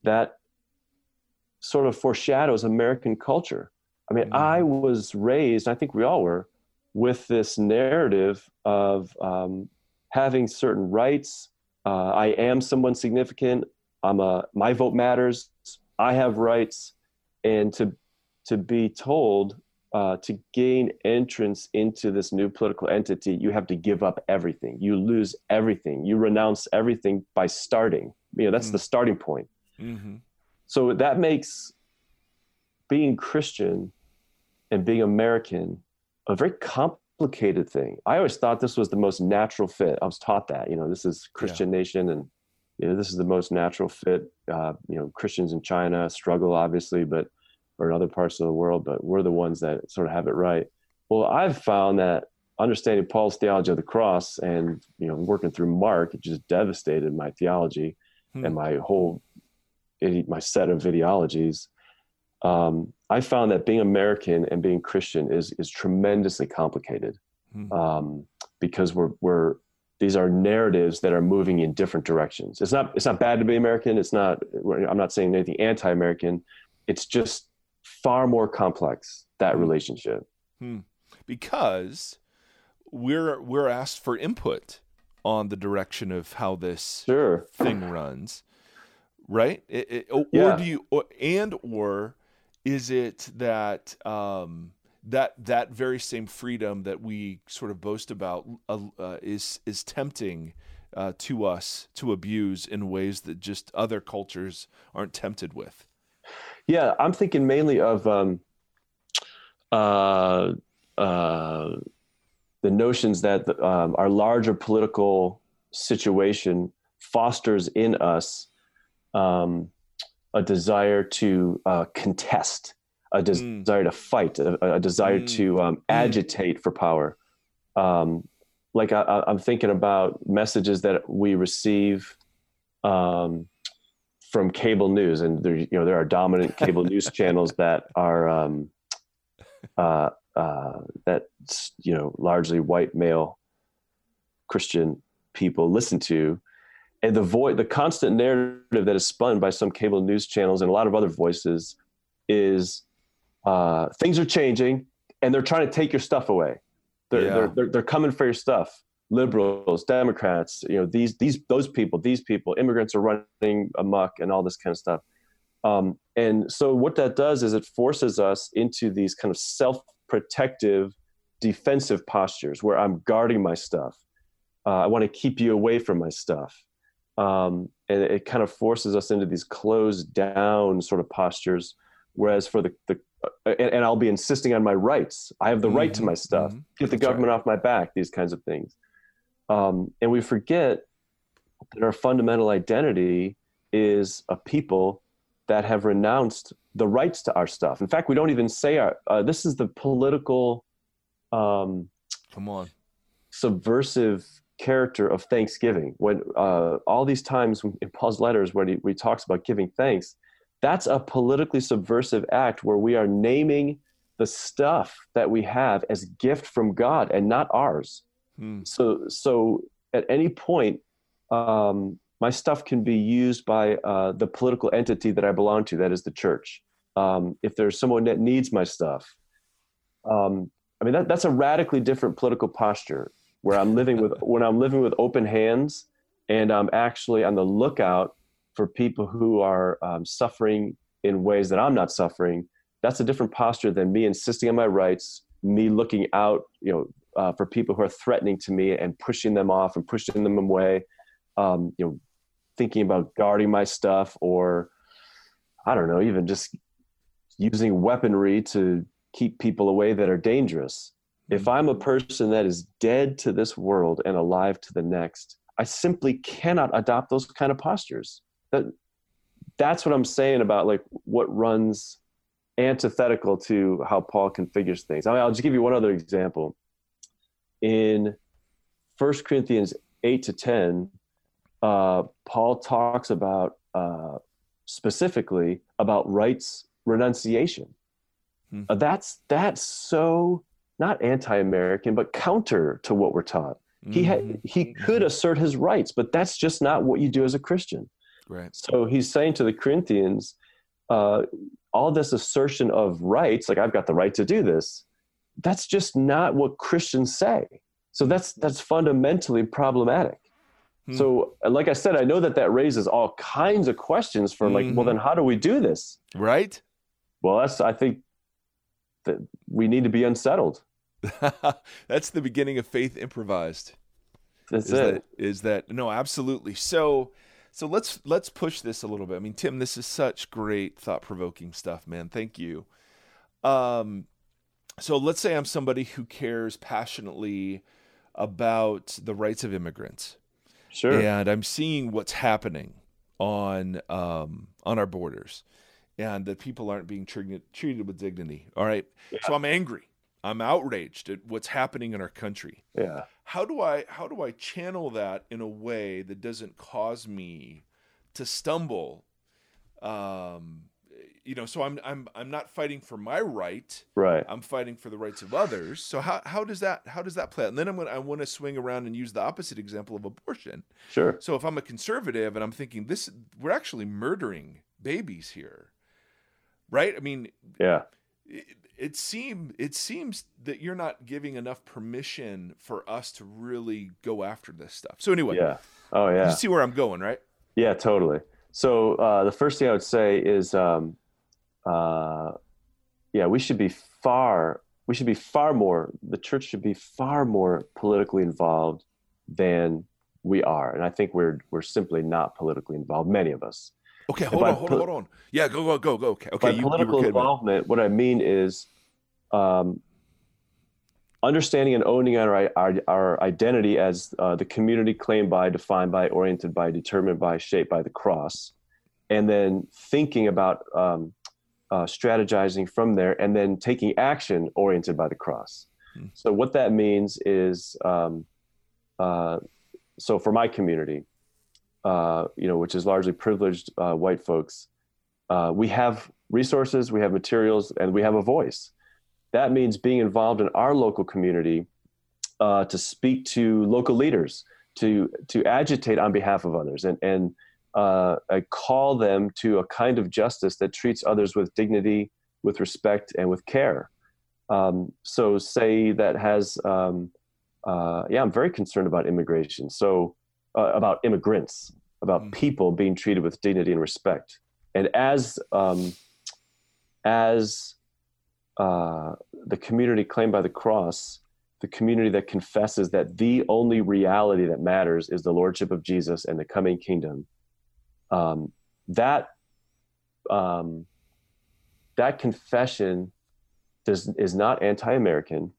D: that sort of foreshadows American culture. I mean,
A: Mhm.
D: I was raised, I think we all were, with this narrative of um, having certain rights. Uh, I am someone significant. I'm a my vote matters. I have rights, and to to be told uh, to gain entrance into this new political entity, you have to give up everything. You lose everything. You renounce everything by starting. You know that's
A: Mm.
D: the starting point.
A: Mhm.
D: So that makes being Christian and being American a very complicated thing. I always thought this was the most natural fit. I was taught that, you know, this is Christian nation and you know, this is the most natural fit. Uh, you know, Christians in China struggle obviously, but or in other parts of the world, but we're the ones that sort of have it right. Well, I've found that understanding Paul's theology of the cross and you know working through Mark, it just devastated my theology
A: Hmm.
D: and my whole my set of ideologies. Um, I found that being American and being Christian is is tremendously complicated
A: Hmm.
D: um, because we're we're these are narratives that are moving in different directions. It's not it's not bad to be American. It's not. I'm not saying anything anti-American. It's just far more complex that
A: Hmm.
D: relationship.
A: because we're we're asked for input on the direction of how this
D: Sure.
A: thing runs, right? It, it, or
D: Yeah.
A: do you, or, and or is it that um, that that very same freedom that we sort of boast about uh, uh, is is tempting uh, to us to abuse in ways that just other cultures aren't tempted with?
D: Yeah, I'm thinking mainly of um, uh, uh, the notions that the, um, our larger political situation fosters in us um, a desire to uh, contest, a des-
A: Mm.
D: desire to fight, a, a desire
A: Mm.
D: to um, agitate for power. Um, like I, I- I'm thinking about messages that we receive um, from cable news, and there, you know, there are dominant cable news channels that are um, uh, uh, that you know largely white male Christian people listen to, and the voice, the constant narrative that is spun by some cable news channels and a lot of other voices is uh, things are changing, and they're trying to take your stuff away. They're,
A: Yeah.
D: they're, they're, they're coming for your stuff. Liberals, Democrats, you know these these those people, these people, immigrants are running amok, and all this kind of stuff. Um, and so what that does is it forces us into these kind of self-protective, defensive postures where I'm guarding my stuff. Uh, I want to keep you away from my stuff. Um, and it kind of forces us into these closed down sort of postures. Whereas for the, the uh, and, and, I'll be insisting on my rights. I have the mm-hmm. right to mm-hmm. my stuff. Mm-hmm. Get the That's government right. off my back. These kinds of things. Um, and we forget that our fundamental identity is a people that have renounced the rights to our stuff. In fact, we don't even say our. Uh, this is the political. Um,
A: Come on.
D: Subversive character of Thanksgiving. When uh, all these times in Paul's letters, when he, he talks about giving thanks, that's a politically subversive act where we are naming the stuff that we have as gift from God and not ours. Hmm. So, so at any point, um, my stuff can be used by uh, the political entity that I belong to, that is the church. Um, if there's someone that needs my stuff, um, I mean that, that's a radically different political posture where I'm living with when I'm living with open hands and I'm actually on the lookout for people who are um, suffering in ways that I'm not suffering. That's a different posture than me insisting on my rights, me looking out, you know, uh, for people who are threatening to me and pushing them off and pushing them away. Um, you know, thinking about guarding my stuff or I don't know, even just using weaponry to keep people away that are dangerous. If mm-hmm. I'm a person that is dead to this world and alive to the next, I simply cannot adopt those kind of postures. That that's what I'm saying about like what runs antithetical to how Paul configures things. I mean, I'll just give you one other example. In 1 Corinthians 8 to 10, uh, Paul talks about uh, specifically about rights renunciation. Hmm. Uh, that's that's so not anti-American, but counter to what we're taught. Mm-hmm. He had he could mm-hmm. assert his rights, but that's just not what you do as a Christian.
A: Right.
D: So he's saying to the Corinthians, uh, all this assertion of rights, like I've got the right to do this, that's just not what Christians say. So that's that's fundamentally problematic. Hmm. So, like I said, I know that that raises all kinds of questions for like, mm-hmm. well, then how do we do this?
A: Right.
D: Well, that's I think that we need to be unsettled.
A: that's the beginning of faith improvised.
D: That's
A: is
D: it.
A: That, is that no? Absolutely. So, so let's let's push this a little bit. I mean, Tim, this is such great thought provoking stuff, man. Thank you. Um, so let's say I'm somebody who cares passionately about the rights of immigrants
D: Sure.
A: And I'm seeing what's happening on um, on our borders, and that people aren't being treated treated with dignity. All right. Yeah. So I'm angry. I'm outraged at what's happening in our country.
D: Yeah.
A: How do I how do I channel that in a way that doesn't cause me to stumble um, you know, so I'm I'm I'm not fighting for my right.
D: Right.
A: I'm fighting for the rights of others. So how how does that how does that play out? And then I'm gonna I want to swing around and use the opposite example of abortion.
D: Sure.
A: So if I'm a conservative and I'm thinking this we're actually murdering babies here. Right? I mean
D: Yeah.
A: It, it seem it seems that you're not giving enough permission for us to really go after this stuff. So anyway,
D: yeah. Oh yeah.
A: You see where I'm going, right?
D: Yeah, totally. So uh, the first thing I would say is um, uh, yeah, we should be far, we should be far more, the church should be far more politically involved than we are. And I think we're, we're simply not politically involved, many of us.
A: Okay, hold on, hold on, hold on. Yeah, go, go, go, go. Okay, okay.
D: By you, political you involvement, what I mean is um, understanding and owning our, our, our identity as uh, the community claimed by, defined by, oriented by, determined by, shaped by the cross, and then thinking about um, uh, strategizing from there, and then taking action oriented by the cross. Hmm. So what that means is, um, uh, so for my community, uh, you know, which is largely privileged uh, white folks, uh, we have resources, we have materials, and we have a voice. That means being involved in our local community uh, to speak to local leaders, to to agitate on behalf of others, and and uh, I call them to a kind of justice that treats others with dignity, with respect, and with care. Um, so, say that has, um, uh, yeah, I'm very concerned about immigration. So, uh, about immigrants, about mm people being treated with dignity and respect. and as um, as uh, the community claimed by the cross, the community that confesses that the only reality that matters is the lordship of Jesus and the coming kingdom. Um, that um, that confession does, is not anti-American,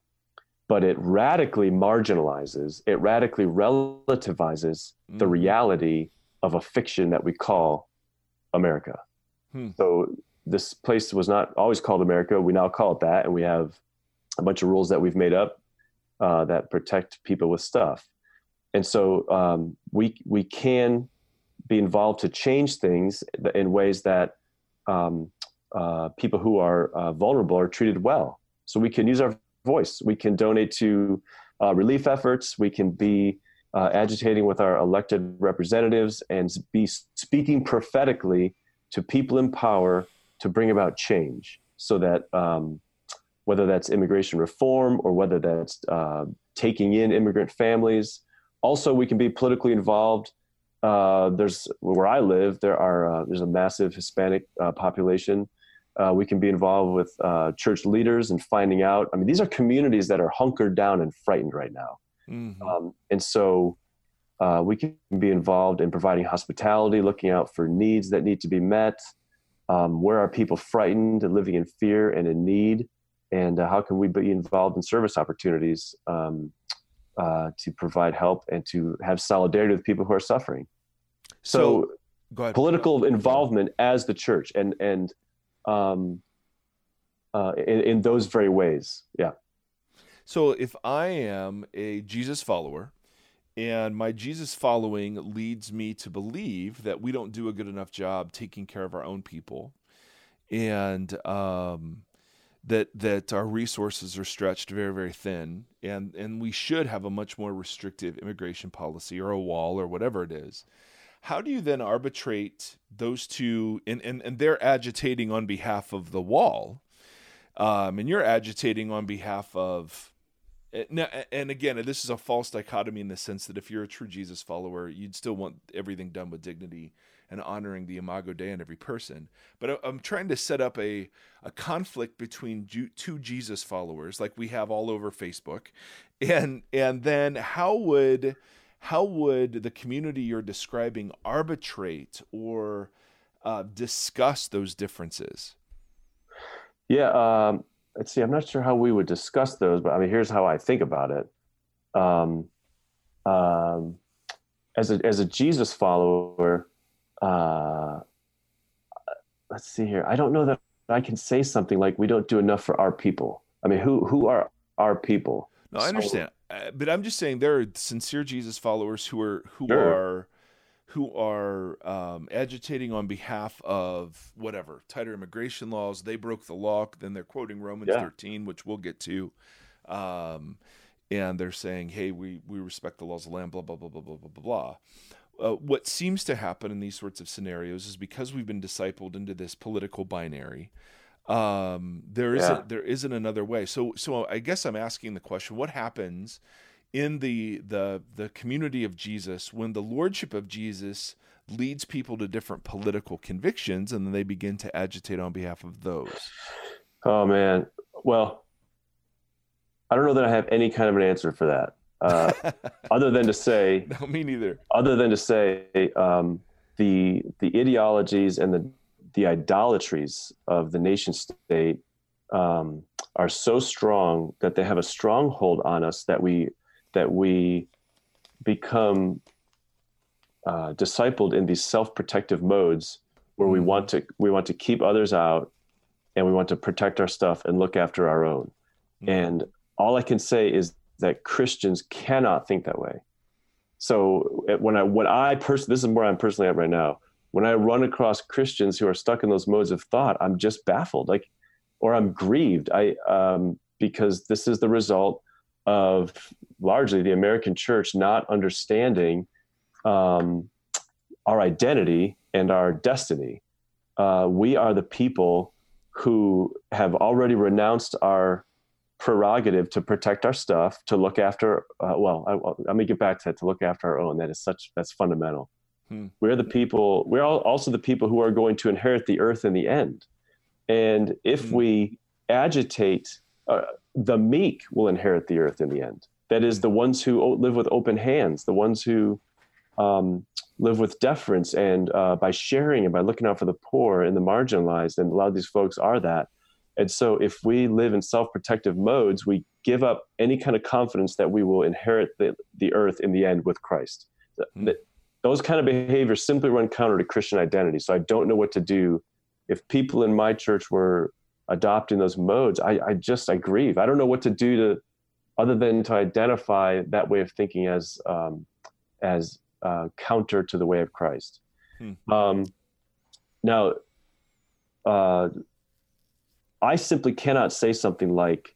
D: but it radically marginalizes, it radically relativizes mm. the reality of a fiction that we call America. Hmm. So this place was not always called America. We now call it that, and we have a bunch of rules that we've made up uh, that protect people with stuff. And so um, we we can be involved to change things in ways that um, uh, people who are uh, vulnerable are treated well. So we can use our voice. We can donate to uh, relief efforts. We can be uh, agitating with our elected representatives and be speaking prophetically to people in power to bring about change so that um, whether that's immigration reform or whether that's uh, taking in immigrant families. Also, we can be politically involved. Uh, there's where I live. There are uh, there's a massive Hispanic uh, population. Uh, we can be involved with uh, church leaders and finding out. I mean, these are communities that are hunkered down and frightened right now, mm-hmm. um, and so we can be involved in providing hospitality, looking out for needs that need to be met. Um, where are people frightened and living in fear and in need? and uh, how can we be involved in service opportunities um, uh, to provide help and to have solidarity with people who are suffering so, so political involvement as the church and and um, uh, in, in those very ways yeah
A: so if i am a jesus follower and my Jesus following leads me to believe that we don't do a good enough job taking care of our own people. And um, that that our resources are stretched very very thin and and we should have a much more restrictive immigration policy or a wall or whatever it is how do you then arbitrate those two and and, and they're agitating on behalf of the wall um, and you're agitating on behalf of eh, and again this is a false dichotomy in the sense that if you're a true jesus follower you'd still want everything done with dignity and honoring the Imago Dei in every person. But I'm trying to set up a, a conflict between two Jesus followers, like we have all over Facebook, and and then how would how would the community you're describing arbitrate or uh, discuss those differences?
D: Yeah, um, let's see. I'm not sure how we would discuss those, but I mean, here's how I think about it. Um, um, as a as a Jesus follower, uh, let's see here. I don't know that I can say something like we don't do enough for our people. I mean, who who are our people?
A: No, I understand, uh, but I'm just saying there are sincere Jesus followers who are who sure. are who are um, agitating on behalf of whatever tighter immigration laws. They broke the law. Then they're quoting Romans yeah. 13, which we'll get to. Um, and they're saying, "Hey, we we respect the laws of the land." Blah blah blah blah blah blah blah uh, what seems to happen in these sorts of scenarios is because we've been discipled into this political binary. Um, there isn't yeah. there isn't another way. So so I guess I'm asking the question: What happens in the the the community of Jesus when the lordship of Jesus leads people to different political convictions, and then they begin to agitate on behalf of those?
D: Oh man, well, I don't know that I have any kind of an answer for that uh, other than to say,
A: no, me neither.
D: Other than to say, um, the the ideologies and the the idolatries of the nation state um, are so strong that they have a stronghold on us that we that we become uh, discipled in these self-protective modes where we mm-hmm. want to we want to keep others out and we want to protect our stuff and look after our own. Mm-hmm. And all I can say is that Christians cannot think that way. So when I when I person this is where I'm personally at right now. When I run across Christians who are stuck in those modes of thought, I'm just baffled, like, or I'm grieved. I um, because this is the result of largely the American church not understanding um, our identity and our destiny. Uh, we are the people who have already renounced our prerogative to protect our stuff, to look after. Uh, well, I, let me get back to that. To look after our own. That is such. That's fundamental. Hmm. We're the people, we're also the people who are going to inherit the earth in the end. And if hmm. we agitate, uh, the meek will inherit the earth in the end. That is, the ones who live with open hands, the ones who um, live with deference and uh, by sharing and by looking out for the poor and the marginalized. And a lot of these folks are that. And so, if we live in self protective modes, we give up any kind of confidence that we will inherit the, the earth in the end with Christ. Mm-hmm. Those kind of behaviors simply run counter to Christian identity. So, I don't know what to do. If people in my church were adopting those modes, I, I just, I grieve. I don't know what to do to, other than to identify that way of thinking as, um, as uh, counter to the way of Christ. Hmm. Um, now, uh, I simply cannot say something like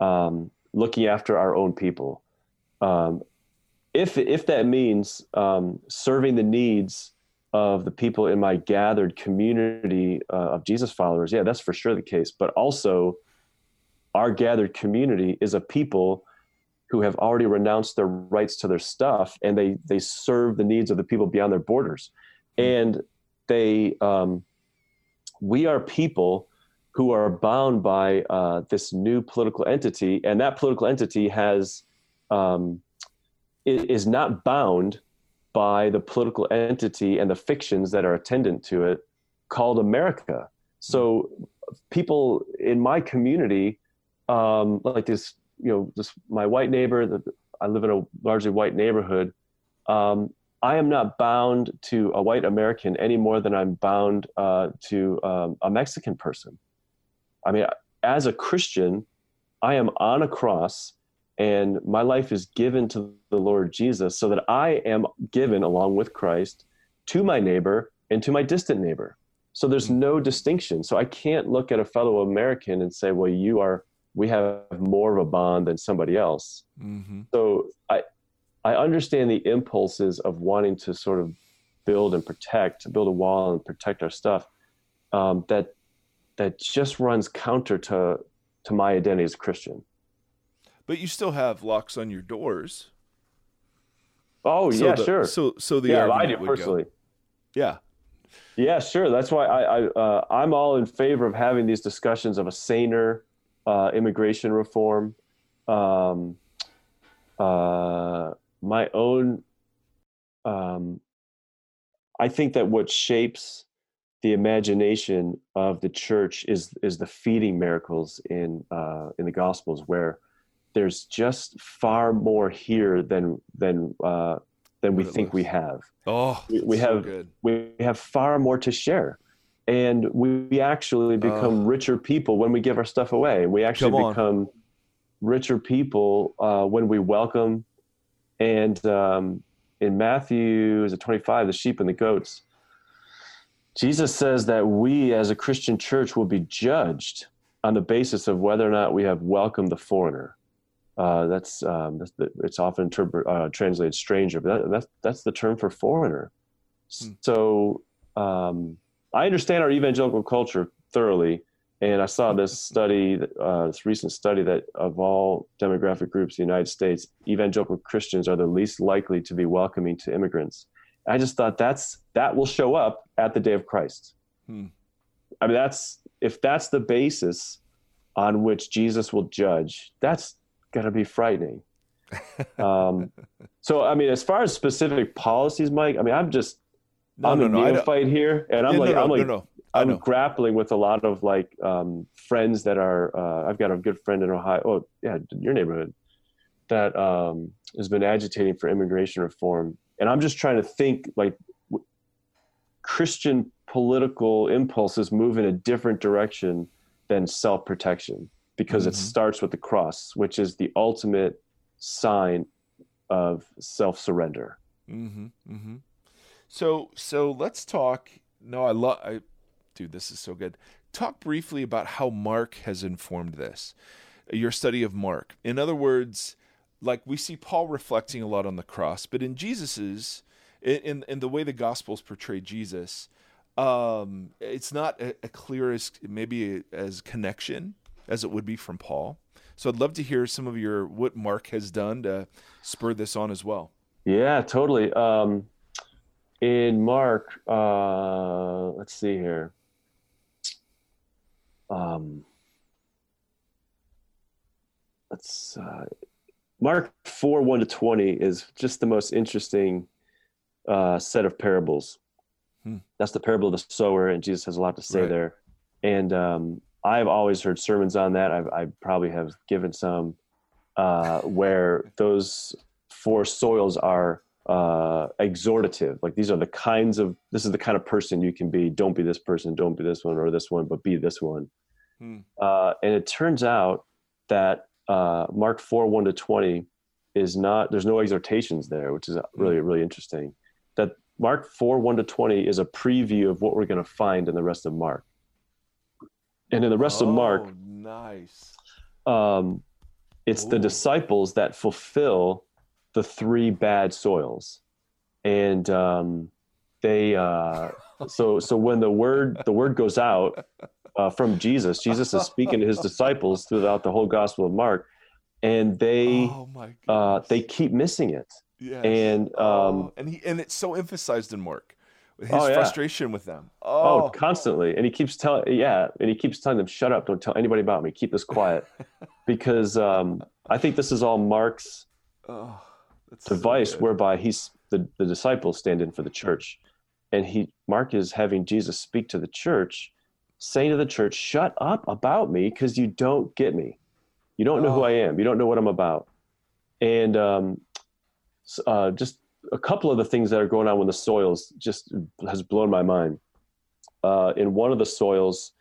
D: um, looking after our own people. Um, if if that means um, serving the needs of the people in my gathered community uh, of Jesus followers, yeah, that's for sure the case. But also, our gathered community is a people who have already renounced their rights to their stuff and they they serve the needs of the people beyond their borders, hmm. and they um, we are people who are bound by uh, this new political entity, and that political entity has um, is not bound by the political entity and the fictions that are attendant to it, called America. So, people in my community, um, like this, you know, this my white neighbor. The, I live in a largely white neighborhood. Um, I am not bound to a white American any more than I'm bound uh, to um, a Mexican person. I mean, as a Christian, I am on a cross and my life is given to the Lord Jesus so that I am given along with Christ to my neighbor and to my distant neighbor. So there's mm-hmm. no distinction. So I can't look at a fellow American and say, well, you are, we have more of a bond than somebody else. Mm-hmm. So I, I understand the impulses of wanting to sort of build and protect, build a wall and protect our stuff. Um, that that just runs counter to to my identity as a Christian.
A: But you still have locks on your doors.
D: Oh so yeah,
A: the,
D: sure.
A: So so the
D: yeah, I do personally. Go.
A: Yeah.
D: Yeah, sure. That's why I, I uh, I'm all in favor of having these discussions of a saner uh, immigration reform. Um, uh, my own. Um, I think that what shapes the imagination of the church is is the feeding miracles in uh, in the Gospels, where there's just far more here than than uh, than we think we have.
A: Oh,
D: we, we have
A: good.
D: we have far more to share, and we actually become richer people when we give our stuff away. We actually become richer people uh, when we welcome. And um, in Matthew, is it 25? The sheep and the goats Jesus says that we as a Christian church will be judged on the basis of whether or not we have welcomed the foreigner. Uh, that's, um, that's the, it's often interpret, uh, translated stranger, but that, that's that's the term for foreigner. Hmm. So um, I understand our evangelical culture thoroughly, and I saw this study, uh, this recent study that of all demographic groups in the United States, evangelical Christians are the least likely to be welcoming to immigrants. I just thought that's that will show up at the day of Christ. Hmm. I mean, that's if that's the basis on which Jesus will judge, that's gonna be frightening. um, so, I mean, as far as specific policies, Mike, I mean, I'm just no, I'm no, a no, neophyte here, and I'm yeah, like, I'm like, I'm grappling with a lot of like um, friends that are. Uh, I've got a good friend in Ohio. Oh, yeah, your neighborhood that um, has been agitating for immigration reform and i'm just trying to think like christian political impulses move in a different direction than self-protection because mm-hmm. it starts with the cross which is the ultimate sign of self-surrender
A: mm-hmm, mm-hmm. so so let's talk no i love i dude this is so good talk briefly about how mark has informed this your study of mark in other words like we see Paul reflecting a lot on the cross, but in Jesus's in in the way the Gospels portray Jesus, um, it's not a, a clear as maybe as connection as it would be from Paul. So I'd love to hear some of your what Mark has done to spur this on as well.
D: Yeah, totally. Um, in Mark, uh, let's see here. Um, let's uh, Mark four one to twenty is just the most interesting uh, set of parables.
A: Hmm.
D: That's the parable of the sower, and Jesus has a lot to say
A: Right.
D: there. And um, I've always heard sermons on that. I've, I probably have given some uh, where those four soils are uh, exhortative. Like these are the kinds of this is the kind of person you can be. Don't be this person. Don't be this one or this one, but be this one.
A: Hmm.
D: Uh, and it turns out that uh, Mark four one to twenty is not. There's no exhortations there, which is really really interesting. That Mark four one to twenty is a preview of what we're going to find in the rest of Mark. And in the rest of Mark,
A: Oh, nice.
D: um, it's the disciples that fulfill the three bad soils and um, they uh, so so when the word the word goes out uh, from jesus jesus is speaking to his disciples throughout the whole gospel of mark and they
A: oh my
D: uh, they keep missing it
A: Yes.
D: and um,
A: Oh, and he and it's so emphasized in Mark. His
D: Oh, yeah.
A: frustration with them.
D: oh,
A: Oh,
D: constantly. And he keeps telling yeah and he keeps telling them shut up. Don't tell anybody about me. Keep this quiet. Because um, i think this is all mark's
A: oh, that's so
D: device whereby he's the, the disciples stand in for the church. And he mark is having jesus speak to the church saying to the church shut up about me because you don't get me. You don't know who
A: Oh.
D: i am. You don't know what i'm about. And um, uh, just a couple of the things that are going on with the soils just has blown my mind. Uh, in one of the soils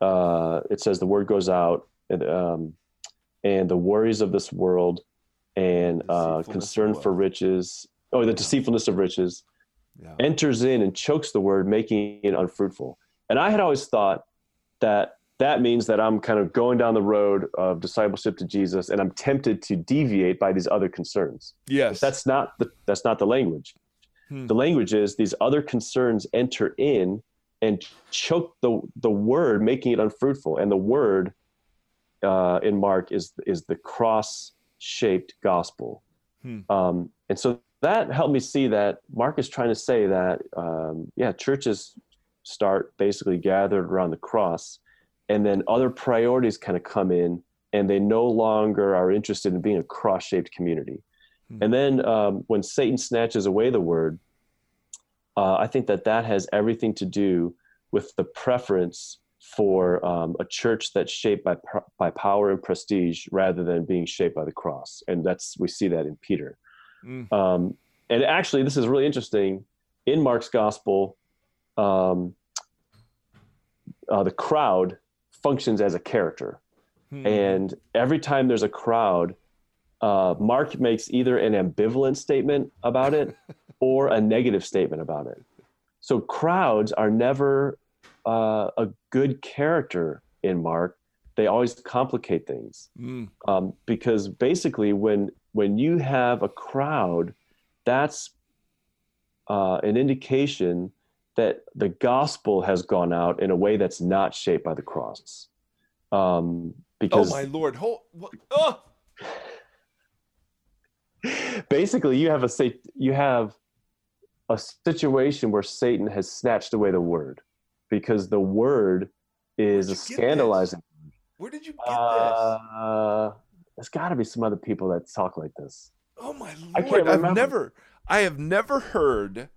D: uh, it says the word goes out and, um, and the worries of this world and uh, concern for riches oh the deceitfulness of riches
A: Yeah.
D: enters in and chokes the word making it unfruitful. And i had always thought that that means that i'm kind of going down the road of discipleship to jesus and i'm tempted to deviate by these other concerns
A: yes.
D: that's not the that's not the language
A: Hmm.
D: the language is these other concerns enter in and choke the the word making it unfruitful and the word uh, in mark is is the cross shaped gospel
A: Hmm.
D: um, and so that helped me see that mark is trying to say that um, yeah churches start basically gathered around the cross and then other priorities kind of come in and they no longer are interested in being a cross shaped community
A: Hmm.
D: and then um, when Satan snatches away the word, uh, I think that that has everything to do with the preference for um, a church that's shaped by by power and prestige rather than being shaped by the cross. And that's we see that in Peter.
A: Mm.
D: Um, and actually, this is really interesting. In Mark's gospel, um, uh, the crowd functions as a character.
A: Hmm.
D: And every time there's a crowd, uh, Mark makes either an ambivalent statement about it or a negative statement about it. So crowds are never uh, a good character in Mark. They always complicate things
A: Mm.
D: um, because basically, when when you have a crowd, that's uh, an indication that the gospel has gone out in a way that's not shaped by the cross. Um,
A: Oh
D: because
A: my lord! Hold. What? Oh.
D: basically you have a you have a situation where Satan has snatched away the word because the word is a scandalizing.
A: Where did you get this?
D: Uh, there's got to be some other people that talk like this.
A: Oh my
D: I
A: lord! I've never, I have never heard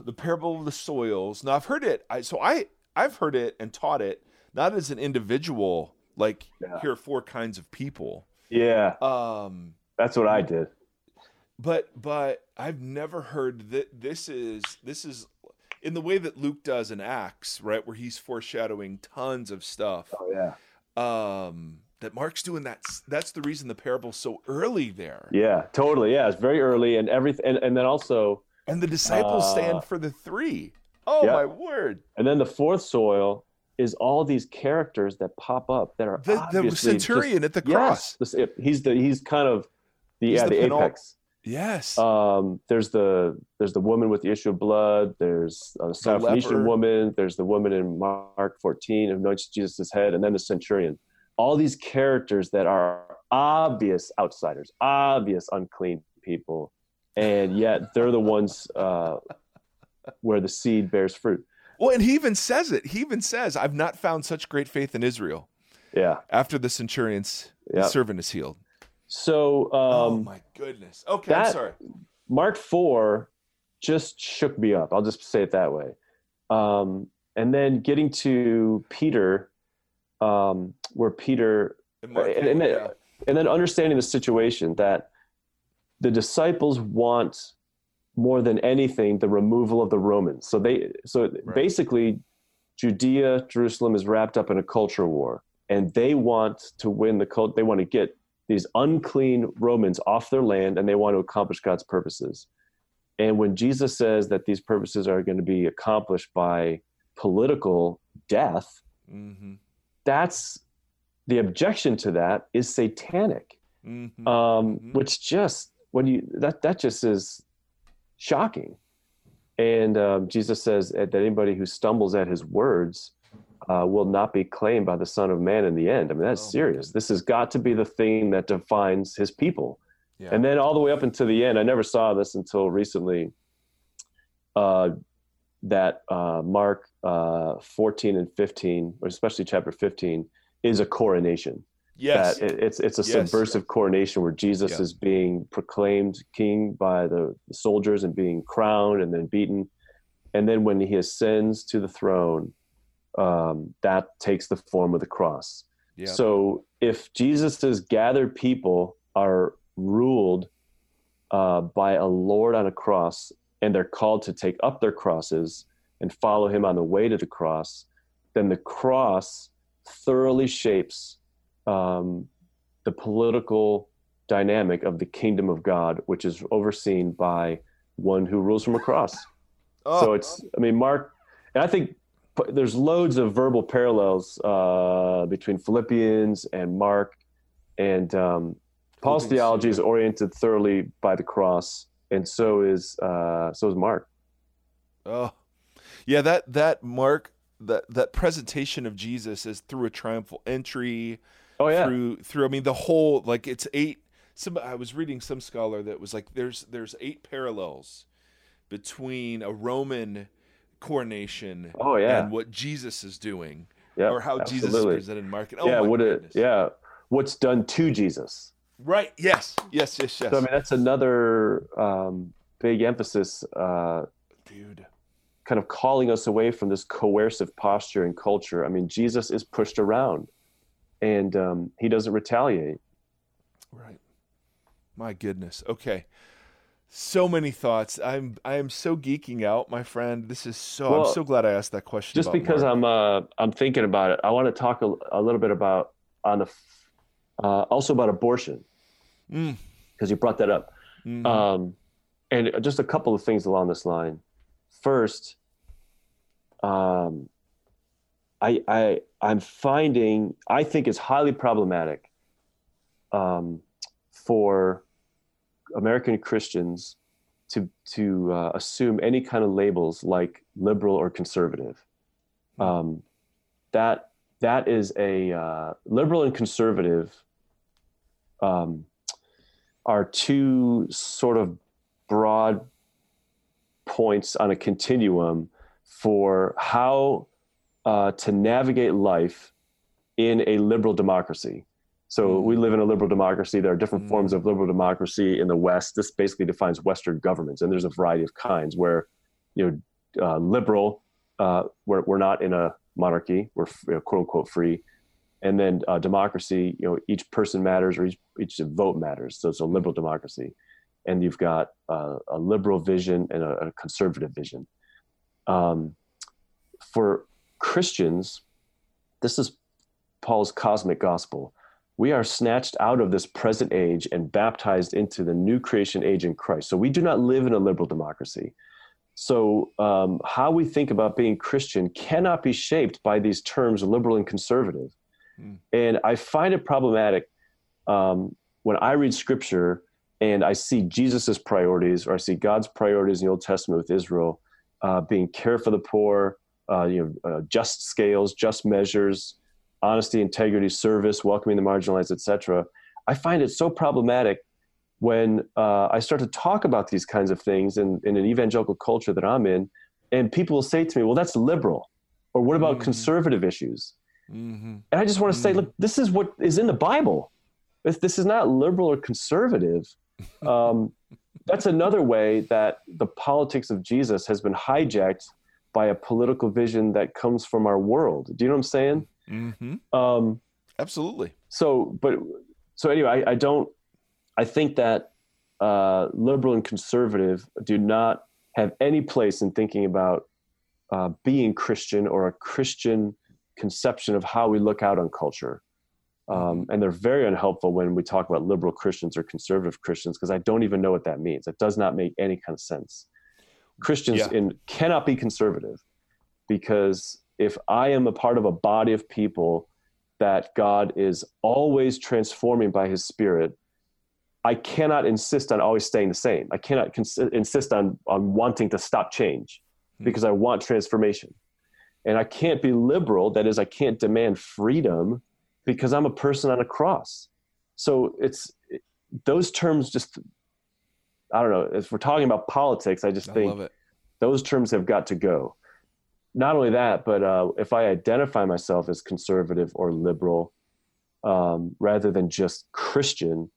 A: the parable of the soils. Now I've heard it. I so I I've heard it and taught it not as an individual. Like
D: Yeah.
A: here are four kinds of people.
D: Yeah,
A: Um,
D: that's what I did.
A: but but I've never heard that this is this is in the way that Luke does in Acts, right, where he's foreshadowing tons of stuff.
D: Oh yeah,
A: Um, that Mark's doing that. That's the reason the parable's so early there.
D: yeah, totally. Yeah, it's very early and everything, and, and then also,
A: And the disciples
D: Uh,
A: stand for the three. Oh
D: yeah.
A: my word!
D: and then the fourth soil is all these characters that pop up that are
A: The, the
D: obviously just-
A: centurion at the
D: yes,
A: cross.
D: this, he's the he's kind of the
A: He's
D: yeah
A: the
D: the, apex.
A: Yes.
D: um, there's the there's the woman with the issue of blood. There's a the Syrophoenician woman. There's the woman in Mark 14 who anoints Jesus' head, and then the centurion. All these characters that are obvious outsiders, obvious unclean people, and yet they're the ones uh, where the seed bears fruit.
A: Well, and he even says it. He even says, "I've not found such great faith in Israel."
D: Yeah.
A: After the centurion's
D: Yeah.
A: servant is healed.
D: So
A: oh
D: um,
A: my goodness. Okay, I'm sorry.
D: Mark four just shook me up. I'll just say it that way. Um, and then getting to Peter, um, where Peter
A: And Mark,
D: and- and
A: yeah.
D: and then understanding the situation that the disciples want more than anything the removal of the Romans. So they so basically Judea, Jerusalem is wrapped up in a culture war and they want to win the cult they want to get these unclean Romans off their land and they want to accomplish God's purposes. And when Jesus says that these purposes are going to be accomplished by political death,
A: Mhm.
D: that's the objection to that is satanic
A: Mhm.
D: um,
A: Mhm.
D: which just when you that that just is shocking. And um, jesus says that anybody who stumbles at his words uh, will not be claimed by the son of man in the end. I mean that's
A: Oh,
D: serious. This has got to be the thing that defines his people.
A: Yeah.
D: and then all the way up until the end i never saw this until recently uh, that uh, mark uh, 14 and 15 or especially chapter 15 is a coronation
A: yes.
D: that it, it's it's a
A: Yes.
D: subversive coronation where Jesus
A: Yeah.
D: is being proclaimed king by the, the soldiers and being crowned and then beaten, and then when he ascends to the throne, um, that takes the form of the cross.
A: yeah.
D: So if Jesus's gathered people are ruled uh, by a Lord on a cross, and they're called to take up their crosses and follow Him on the way to the cross, then the cross thoroughly shapes um, the political dynamic of the kingdom of God, which is overseen by one who rules from a cross.
A: oh,
D: So it's, I mean, Mark, and I think there's loads of verbal parallels uh, between Philippians and Mark, and um, Paul's theology is oriented thoroughly by the cross, and so is uh, so is Mark.
A: Oh, yeah. That that Mark that that presentation of Jesus is through a triumphal entry.
D: Oh yeah,
A: Through through. I mean, the whole like it's eight. Some I was reading some scholar that was like there's there's eight parallels between a Roman coronation
D: Oh, yeah.
A: and what Jesus is doing
D: yeah,
A: or how Jesus is presented in Mark. Oh
D: yeah, what it, yeah, what's done to Jesus.
A: Right. Yes. Yes. Yes. Yes.
D: So I mean, that's another um, big emphasis. Uh,
A: Dude.
D: kind of calling us away from this coercive posture and culture. I mean, Jesus is pushed around, and um, he doesn't retaliate.
A: Right. My goodness. Okay. So many thoughts. I'm I am so geeking out, my friend. This is so
D: Well,
A: I'm so glad I asked that question.
D: Just because
A: Mark.
D: I'm uh, I'm thinking about it, I want to talk a, a little bit about on the uh, also about abortion
A: Mm.
D: because you brought that up,
A: Mhm.
D: um, and just a couple of things along this line. First, um, I I I'm finding I think it's highly problematic um, for American Christians to to uh, assume any kind of labels like liberal or conservative. Um, that that is a uh, liberal and conservative um, are two sort of broad points on a continuum for how uh, to navigate life in a liberal democracy. So we live in a liberal democracy. There are different
A: Mm.
D: forms of liberal democracy in the West. This basically defines Western governments, and there's a variety of kinds. Where, you know, uh, liberal, uh, we're we're not in a monarchy. We're you know, quote unquote free, and then uh, democracy. You know, each person matters, or each each vote matters. So it's a liberal democracy, and you've got uh, a liberal vision and a, a conservative vision. Um, for Christians, this is Paul's cosmic gospel. We are snatched out of this present age and baptized into the new creation age in Christ. So we do not live in a liberal democracy. So um, how we think about being Christian cannot be shaped by these terms liberal and conservative.
A: Hmm.
D: And I find it problematic um, when I read scripture and I see Jesus's priorities or I see God's priorities in the Old Testament with Israel uh, being care for the poor, uh, you know, uh, just scales, just measures, honesty, integrity, service, welcoming the marginalized, etc. I find it so problematic when uh, I start to talk about these kinds of things in, in an evangelical culture that I'm in, and people will say to me, well, that's liberal. Or what about
A: Mhm.
D: conservative issues?
A: Mm-hmm.
D: And I just want to say,
A: Mm.
D: look, this is what is in the Bible. This, this is not liberal or conservative. Um, that's another way that the politics of Jesus has been hijacked by a political vision that comes from our world. Do you know what I'm saying?
A: Mm-hmm.
D: Um,
A: Absolutely.
D: so, but so anyway, I, I don't. I think that uh, liberal and conservative do not have any place in thinking about uh, being Christian or a Christian conception of how we look out on culture. Um, and they're very unhelpful when we talk about liberal Christians or conservative Christians because I don't even know what that means. It does not make any kind of sense. Christians
A: Yeah.
D: in, cannot be conservative because if I am a part of a body of people that God is always transforming by his spirit, I cannot insist on always staying the same. I cannot cons- insist on, on wanting to stop change
A: Hmm.
D: because I want transformation. And I can't be liberal, that is, I can't demand freedom because I'm a person on a cross. So it's those terms just, I don't know, if we're talking about politics, I just
A: I
D: think those terms have got to go. Not only that, but uh, if I identify myself as conservative or liberal um, rather than just Christian,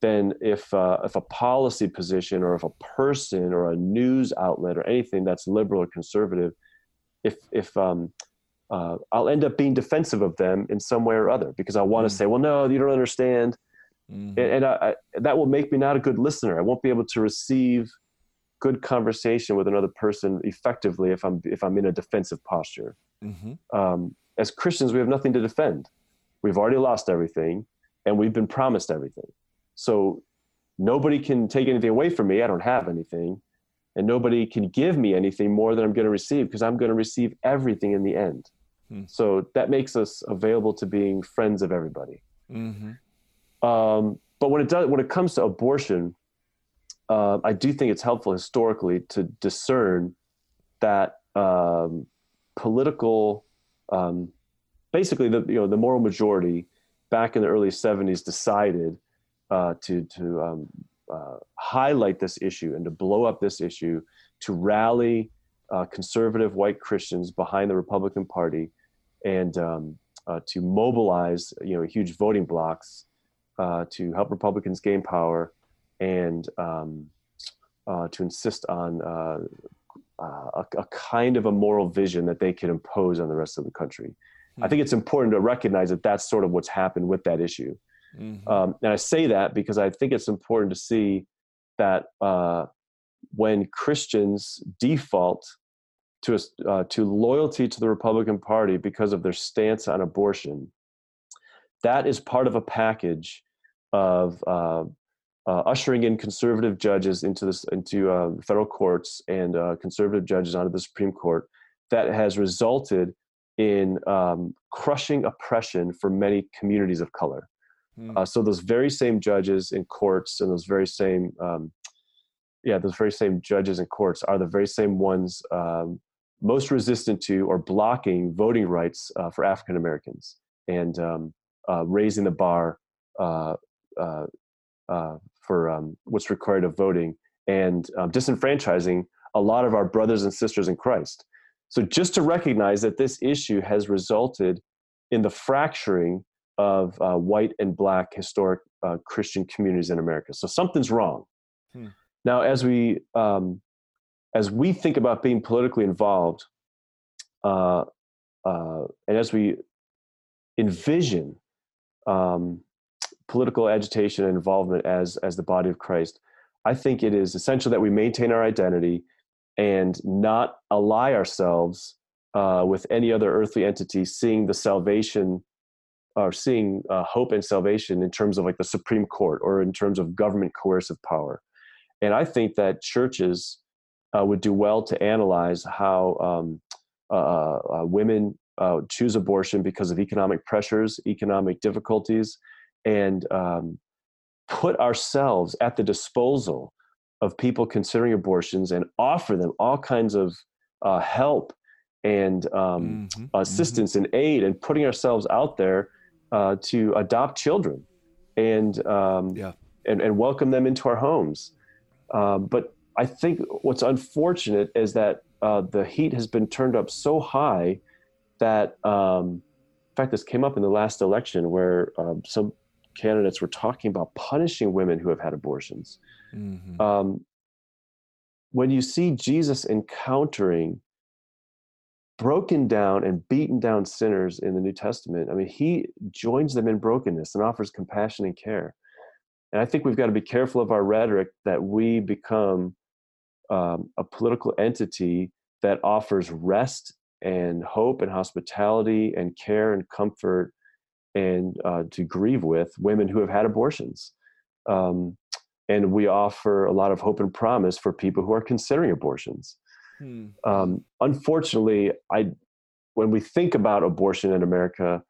D: then if uh, if a policy position or if a person or a news outlet or anything that's liberal or conservative, if if um, uh, I'll end up being defensive of them in some way or other because I want to
A: Mm.
D: say, well, no, you don't understand
A: Mhm.
D: and, and I, I, that will make me not a good listener. I won't be able to receive good conversation with another person effectively if I'm if I'm in a defensive posture.
A: Mhm.
D: Um, as Christians, we have nothing to defend. We've already lost everything, and we've been promised everything. So nobody can take anything away from me. I don't have anything, and nobody can give me anything more than I'm going to receive because I'm going to receive everything in the end.
A: Hmm.
D: So that makes us available to being friends of everybody.
A: Mhm.
D: Um, but when it does, when it comes to abortion, uh, I do think it's helpful historically to discern that um, political, um, basically the you know the moral majority back in the early '70s decided uh, to to um, uh, highlight this issue and to blow up this issue to rally uh, conservative white Christians behind the Republican Party and um, uh, to mobilize you know huge voting blocks uh, to help Republicans gain power and um, uh, to insist on uh, uh, a, a kind of a moral vision that they can impose on the rest of the country. I think it's important to recognize that that's sort of what's happened with that issue.
A: Mhm.
D: Um, and I say that because I think it's important to see that uh, when Christians default to a, uh, to loyalty to the Republican Party because of their stance on abortion, that is part of a package of uh, uh, ushering in conservative judges into this into uh, federal courts and uh, conservative judges onto the Supreme Court that has resulted in um, crushing oppression for many communities of color. Uh, so those very same judges in courts and those very same, um, yeah, those very same judges in courts are the very same ones um, most resistant to or blocking voting rights uh, for African Americans and um, uh, raising the bar uh, uh, uh, for um, what's required of voting and um, disenfranchising a lot of our brothers and sisters in Christ. So just to recognize that this issue has resulted in the fracturing of uh, white and black historic uh, Christian communities in America. So something's wrong.
A: Hmm.
D: Now, as we um, as we think about being politically involved, uh, uh, and as we envision um, political agitation and involvement as as the body of Christ, I think it is essential that we maintain our identity and not ally ourselves uh, with any other earthly entity, seeing the salvation or seeing uh, hope and salvation in terms of like the Supreme Court or in terms of government coercive power. And I think that churches uh, would do well to analyze how um, uh, uh, women uh, choose abortion because of economic pressures, economic difficulties, and um, put ourselves at the disposal of people considering abortions and offer them all kinds of uh, help and um,
A: Mhm.
D: assistance and aid and putting ourselves out there uh, to adopt children and um,
A: Yeah.
D: and, and welcome them into our homes. Um, but I think what's unfortunate is that uh, the heat has been turned up so high that, um, in fact, this came up in the last election where um, some candidates were talking about punishing women who have had abortions. Mm-hmm. Um, when you see Jesus encountering broken down and beaten down sinners in the New Testament, I mean, he joins them in brokenness and offers compassion and care. And I think we've got to be careful of our rhetoric that we become um, a political entity that offers rest and hope and hospitality and care and comfort and uh, to grieve with women who have had abortions. Um, and we offer a lot of hope and promise for people who are considering abortions. Hmm. Um, unfortunately, I, when we think about abortion in America,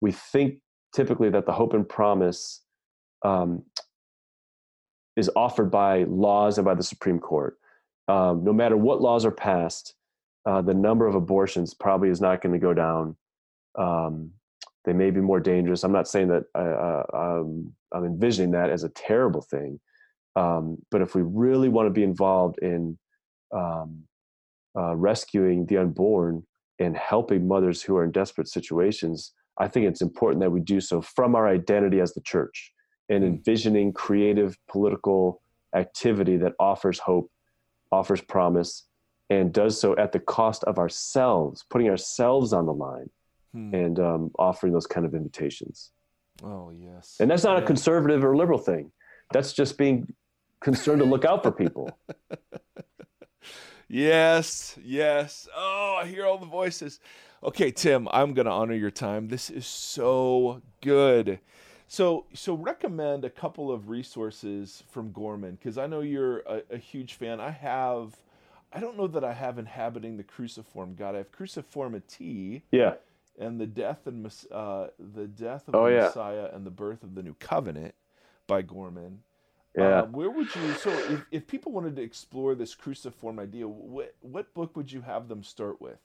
D: we think typically that the hope and promise um, is offered by laws and by the Supreme Court. Um, no matter what laws are passed, uh, the number of abortions probably is not going to go down. Um, they may be more dangerous. I'm not saying that uh, uh um, I'm envisioning that as a terrible thing, um, but if we really want to be involved in um, uh, rescuing the unborn and helping mothers who are in desperate situations, I think it's important that we do so from our identity as the church and hmm. envisioning creative political activity that offers hope, offers promise, and does so at the cost of ourselves, putting ourselves on the line hmm. and um, offering those kind of invitations.
A: Oh, yes.
D: And that's not yeah. a conservative or liberal thing. That's just being concerned to look out for people.
A: yes, yes. Oh, I hear all the voices. Okay, Tim, I'm going to honor your time. This is so good. So, so recommend a couple of resources from Gorman because I know you're a, a, huge fan. I have, I don't know that I have inhabiting the cruciform God. I have cruciformity.
D: Yeah.
A: And the death and uh, the death of oh, the yeah. Messiah and the birth of the new covenant by Gorman.
D: Yeah. Uh,
A: where would you? So, if, if people wanted to explore this cruciform idea, what what book would you have them start with?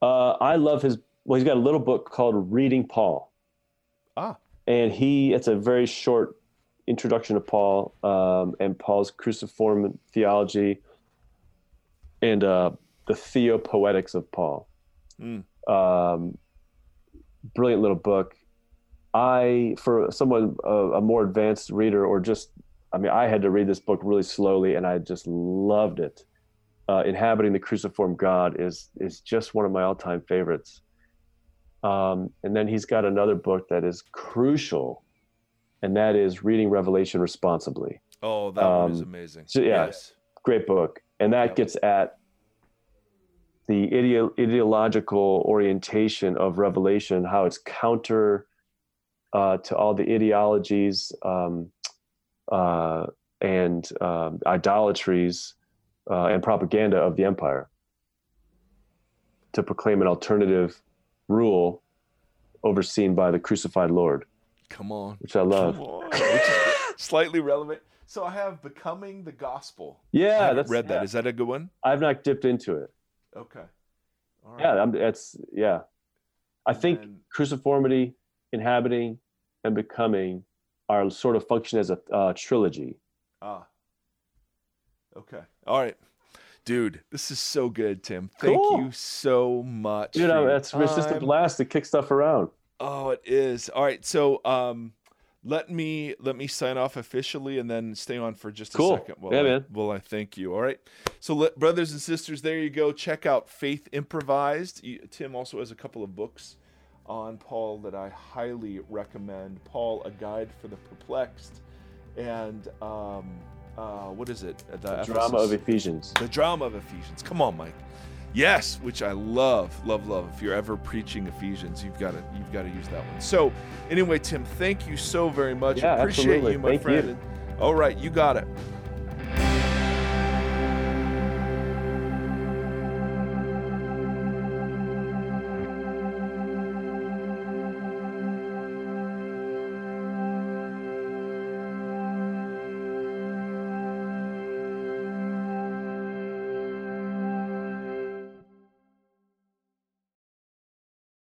D: Uh, I love his. Well, he's got a little book called Reading Paul.
A: Ah.
D: And he, it's a very short introduction to Paul um, and Paul's cruciform theology and uh, the theopoetics of Paul. Mm. Um, brilliant little book. I, for someone uh, a more advanced reader, or just I mean, I had to read this book really slowly, and I just loved it. Uh, Inhabiting the Cruciform God is is just one of my all time favorites. Um, and then he's got another book that is crucial, and that is Reading Revelation Responsibly.
A: Oh, that um, one is um, amazing.
D: So, yeah, yes. great book, and that gets at the ideo- ideological orientation of Revelation, how it's counter uh, to all the ideologies. Um, uh, and um, idolatries uh, and propaganda of the empire to proclaim an alternative rule overseen by the crucified Lord.
A: Come on.
D: Which I love.
A: slightly relevant. So I have Becoming the Gospel.
D: Yeah, I that's,
A: read that.
D: Yeah.
A: Is that a good one?
D: I've not dipped into it.
A: Okay.
D: All right. Yeah, I'm, that's yeah. I think then, cruciformity, inhabiting, and becoming are sort of function as a uh, trilogy.
A: Ah. Okay. All right. Dude, this is so good, Tim. Thank cool. you so much.
D: Dude, that's it's just a blast to kick stuff around.
A: Oh, it is. All right. So, um, let me let me sign off officially and then stay on for just a
D: cool.
A: second.
D: Well, yeah, I, man.
A: Well, I thank you. All right. So, let, brothers and sisters, there you go. Check out Faith Improvised. Tim also has a couple of books on Paul that I highly recommend. Paul, a guide for the perplexed, and um, uh, what is it?
D: The, the drama of Ephesians.
A: The drama of Ephesians. Come on, Mike. Yes, which I love, love, love. If you're ever preaching Ephesians, you've got to you've got to use that one. So, anyway, Tim, thank you so very much.
D: Yeah,
A: Appreciate
D: absolutely.
A: you, my
D: thank
A: friend.
D: You.
A: All right, you got it.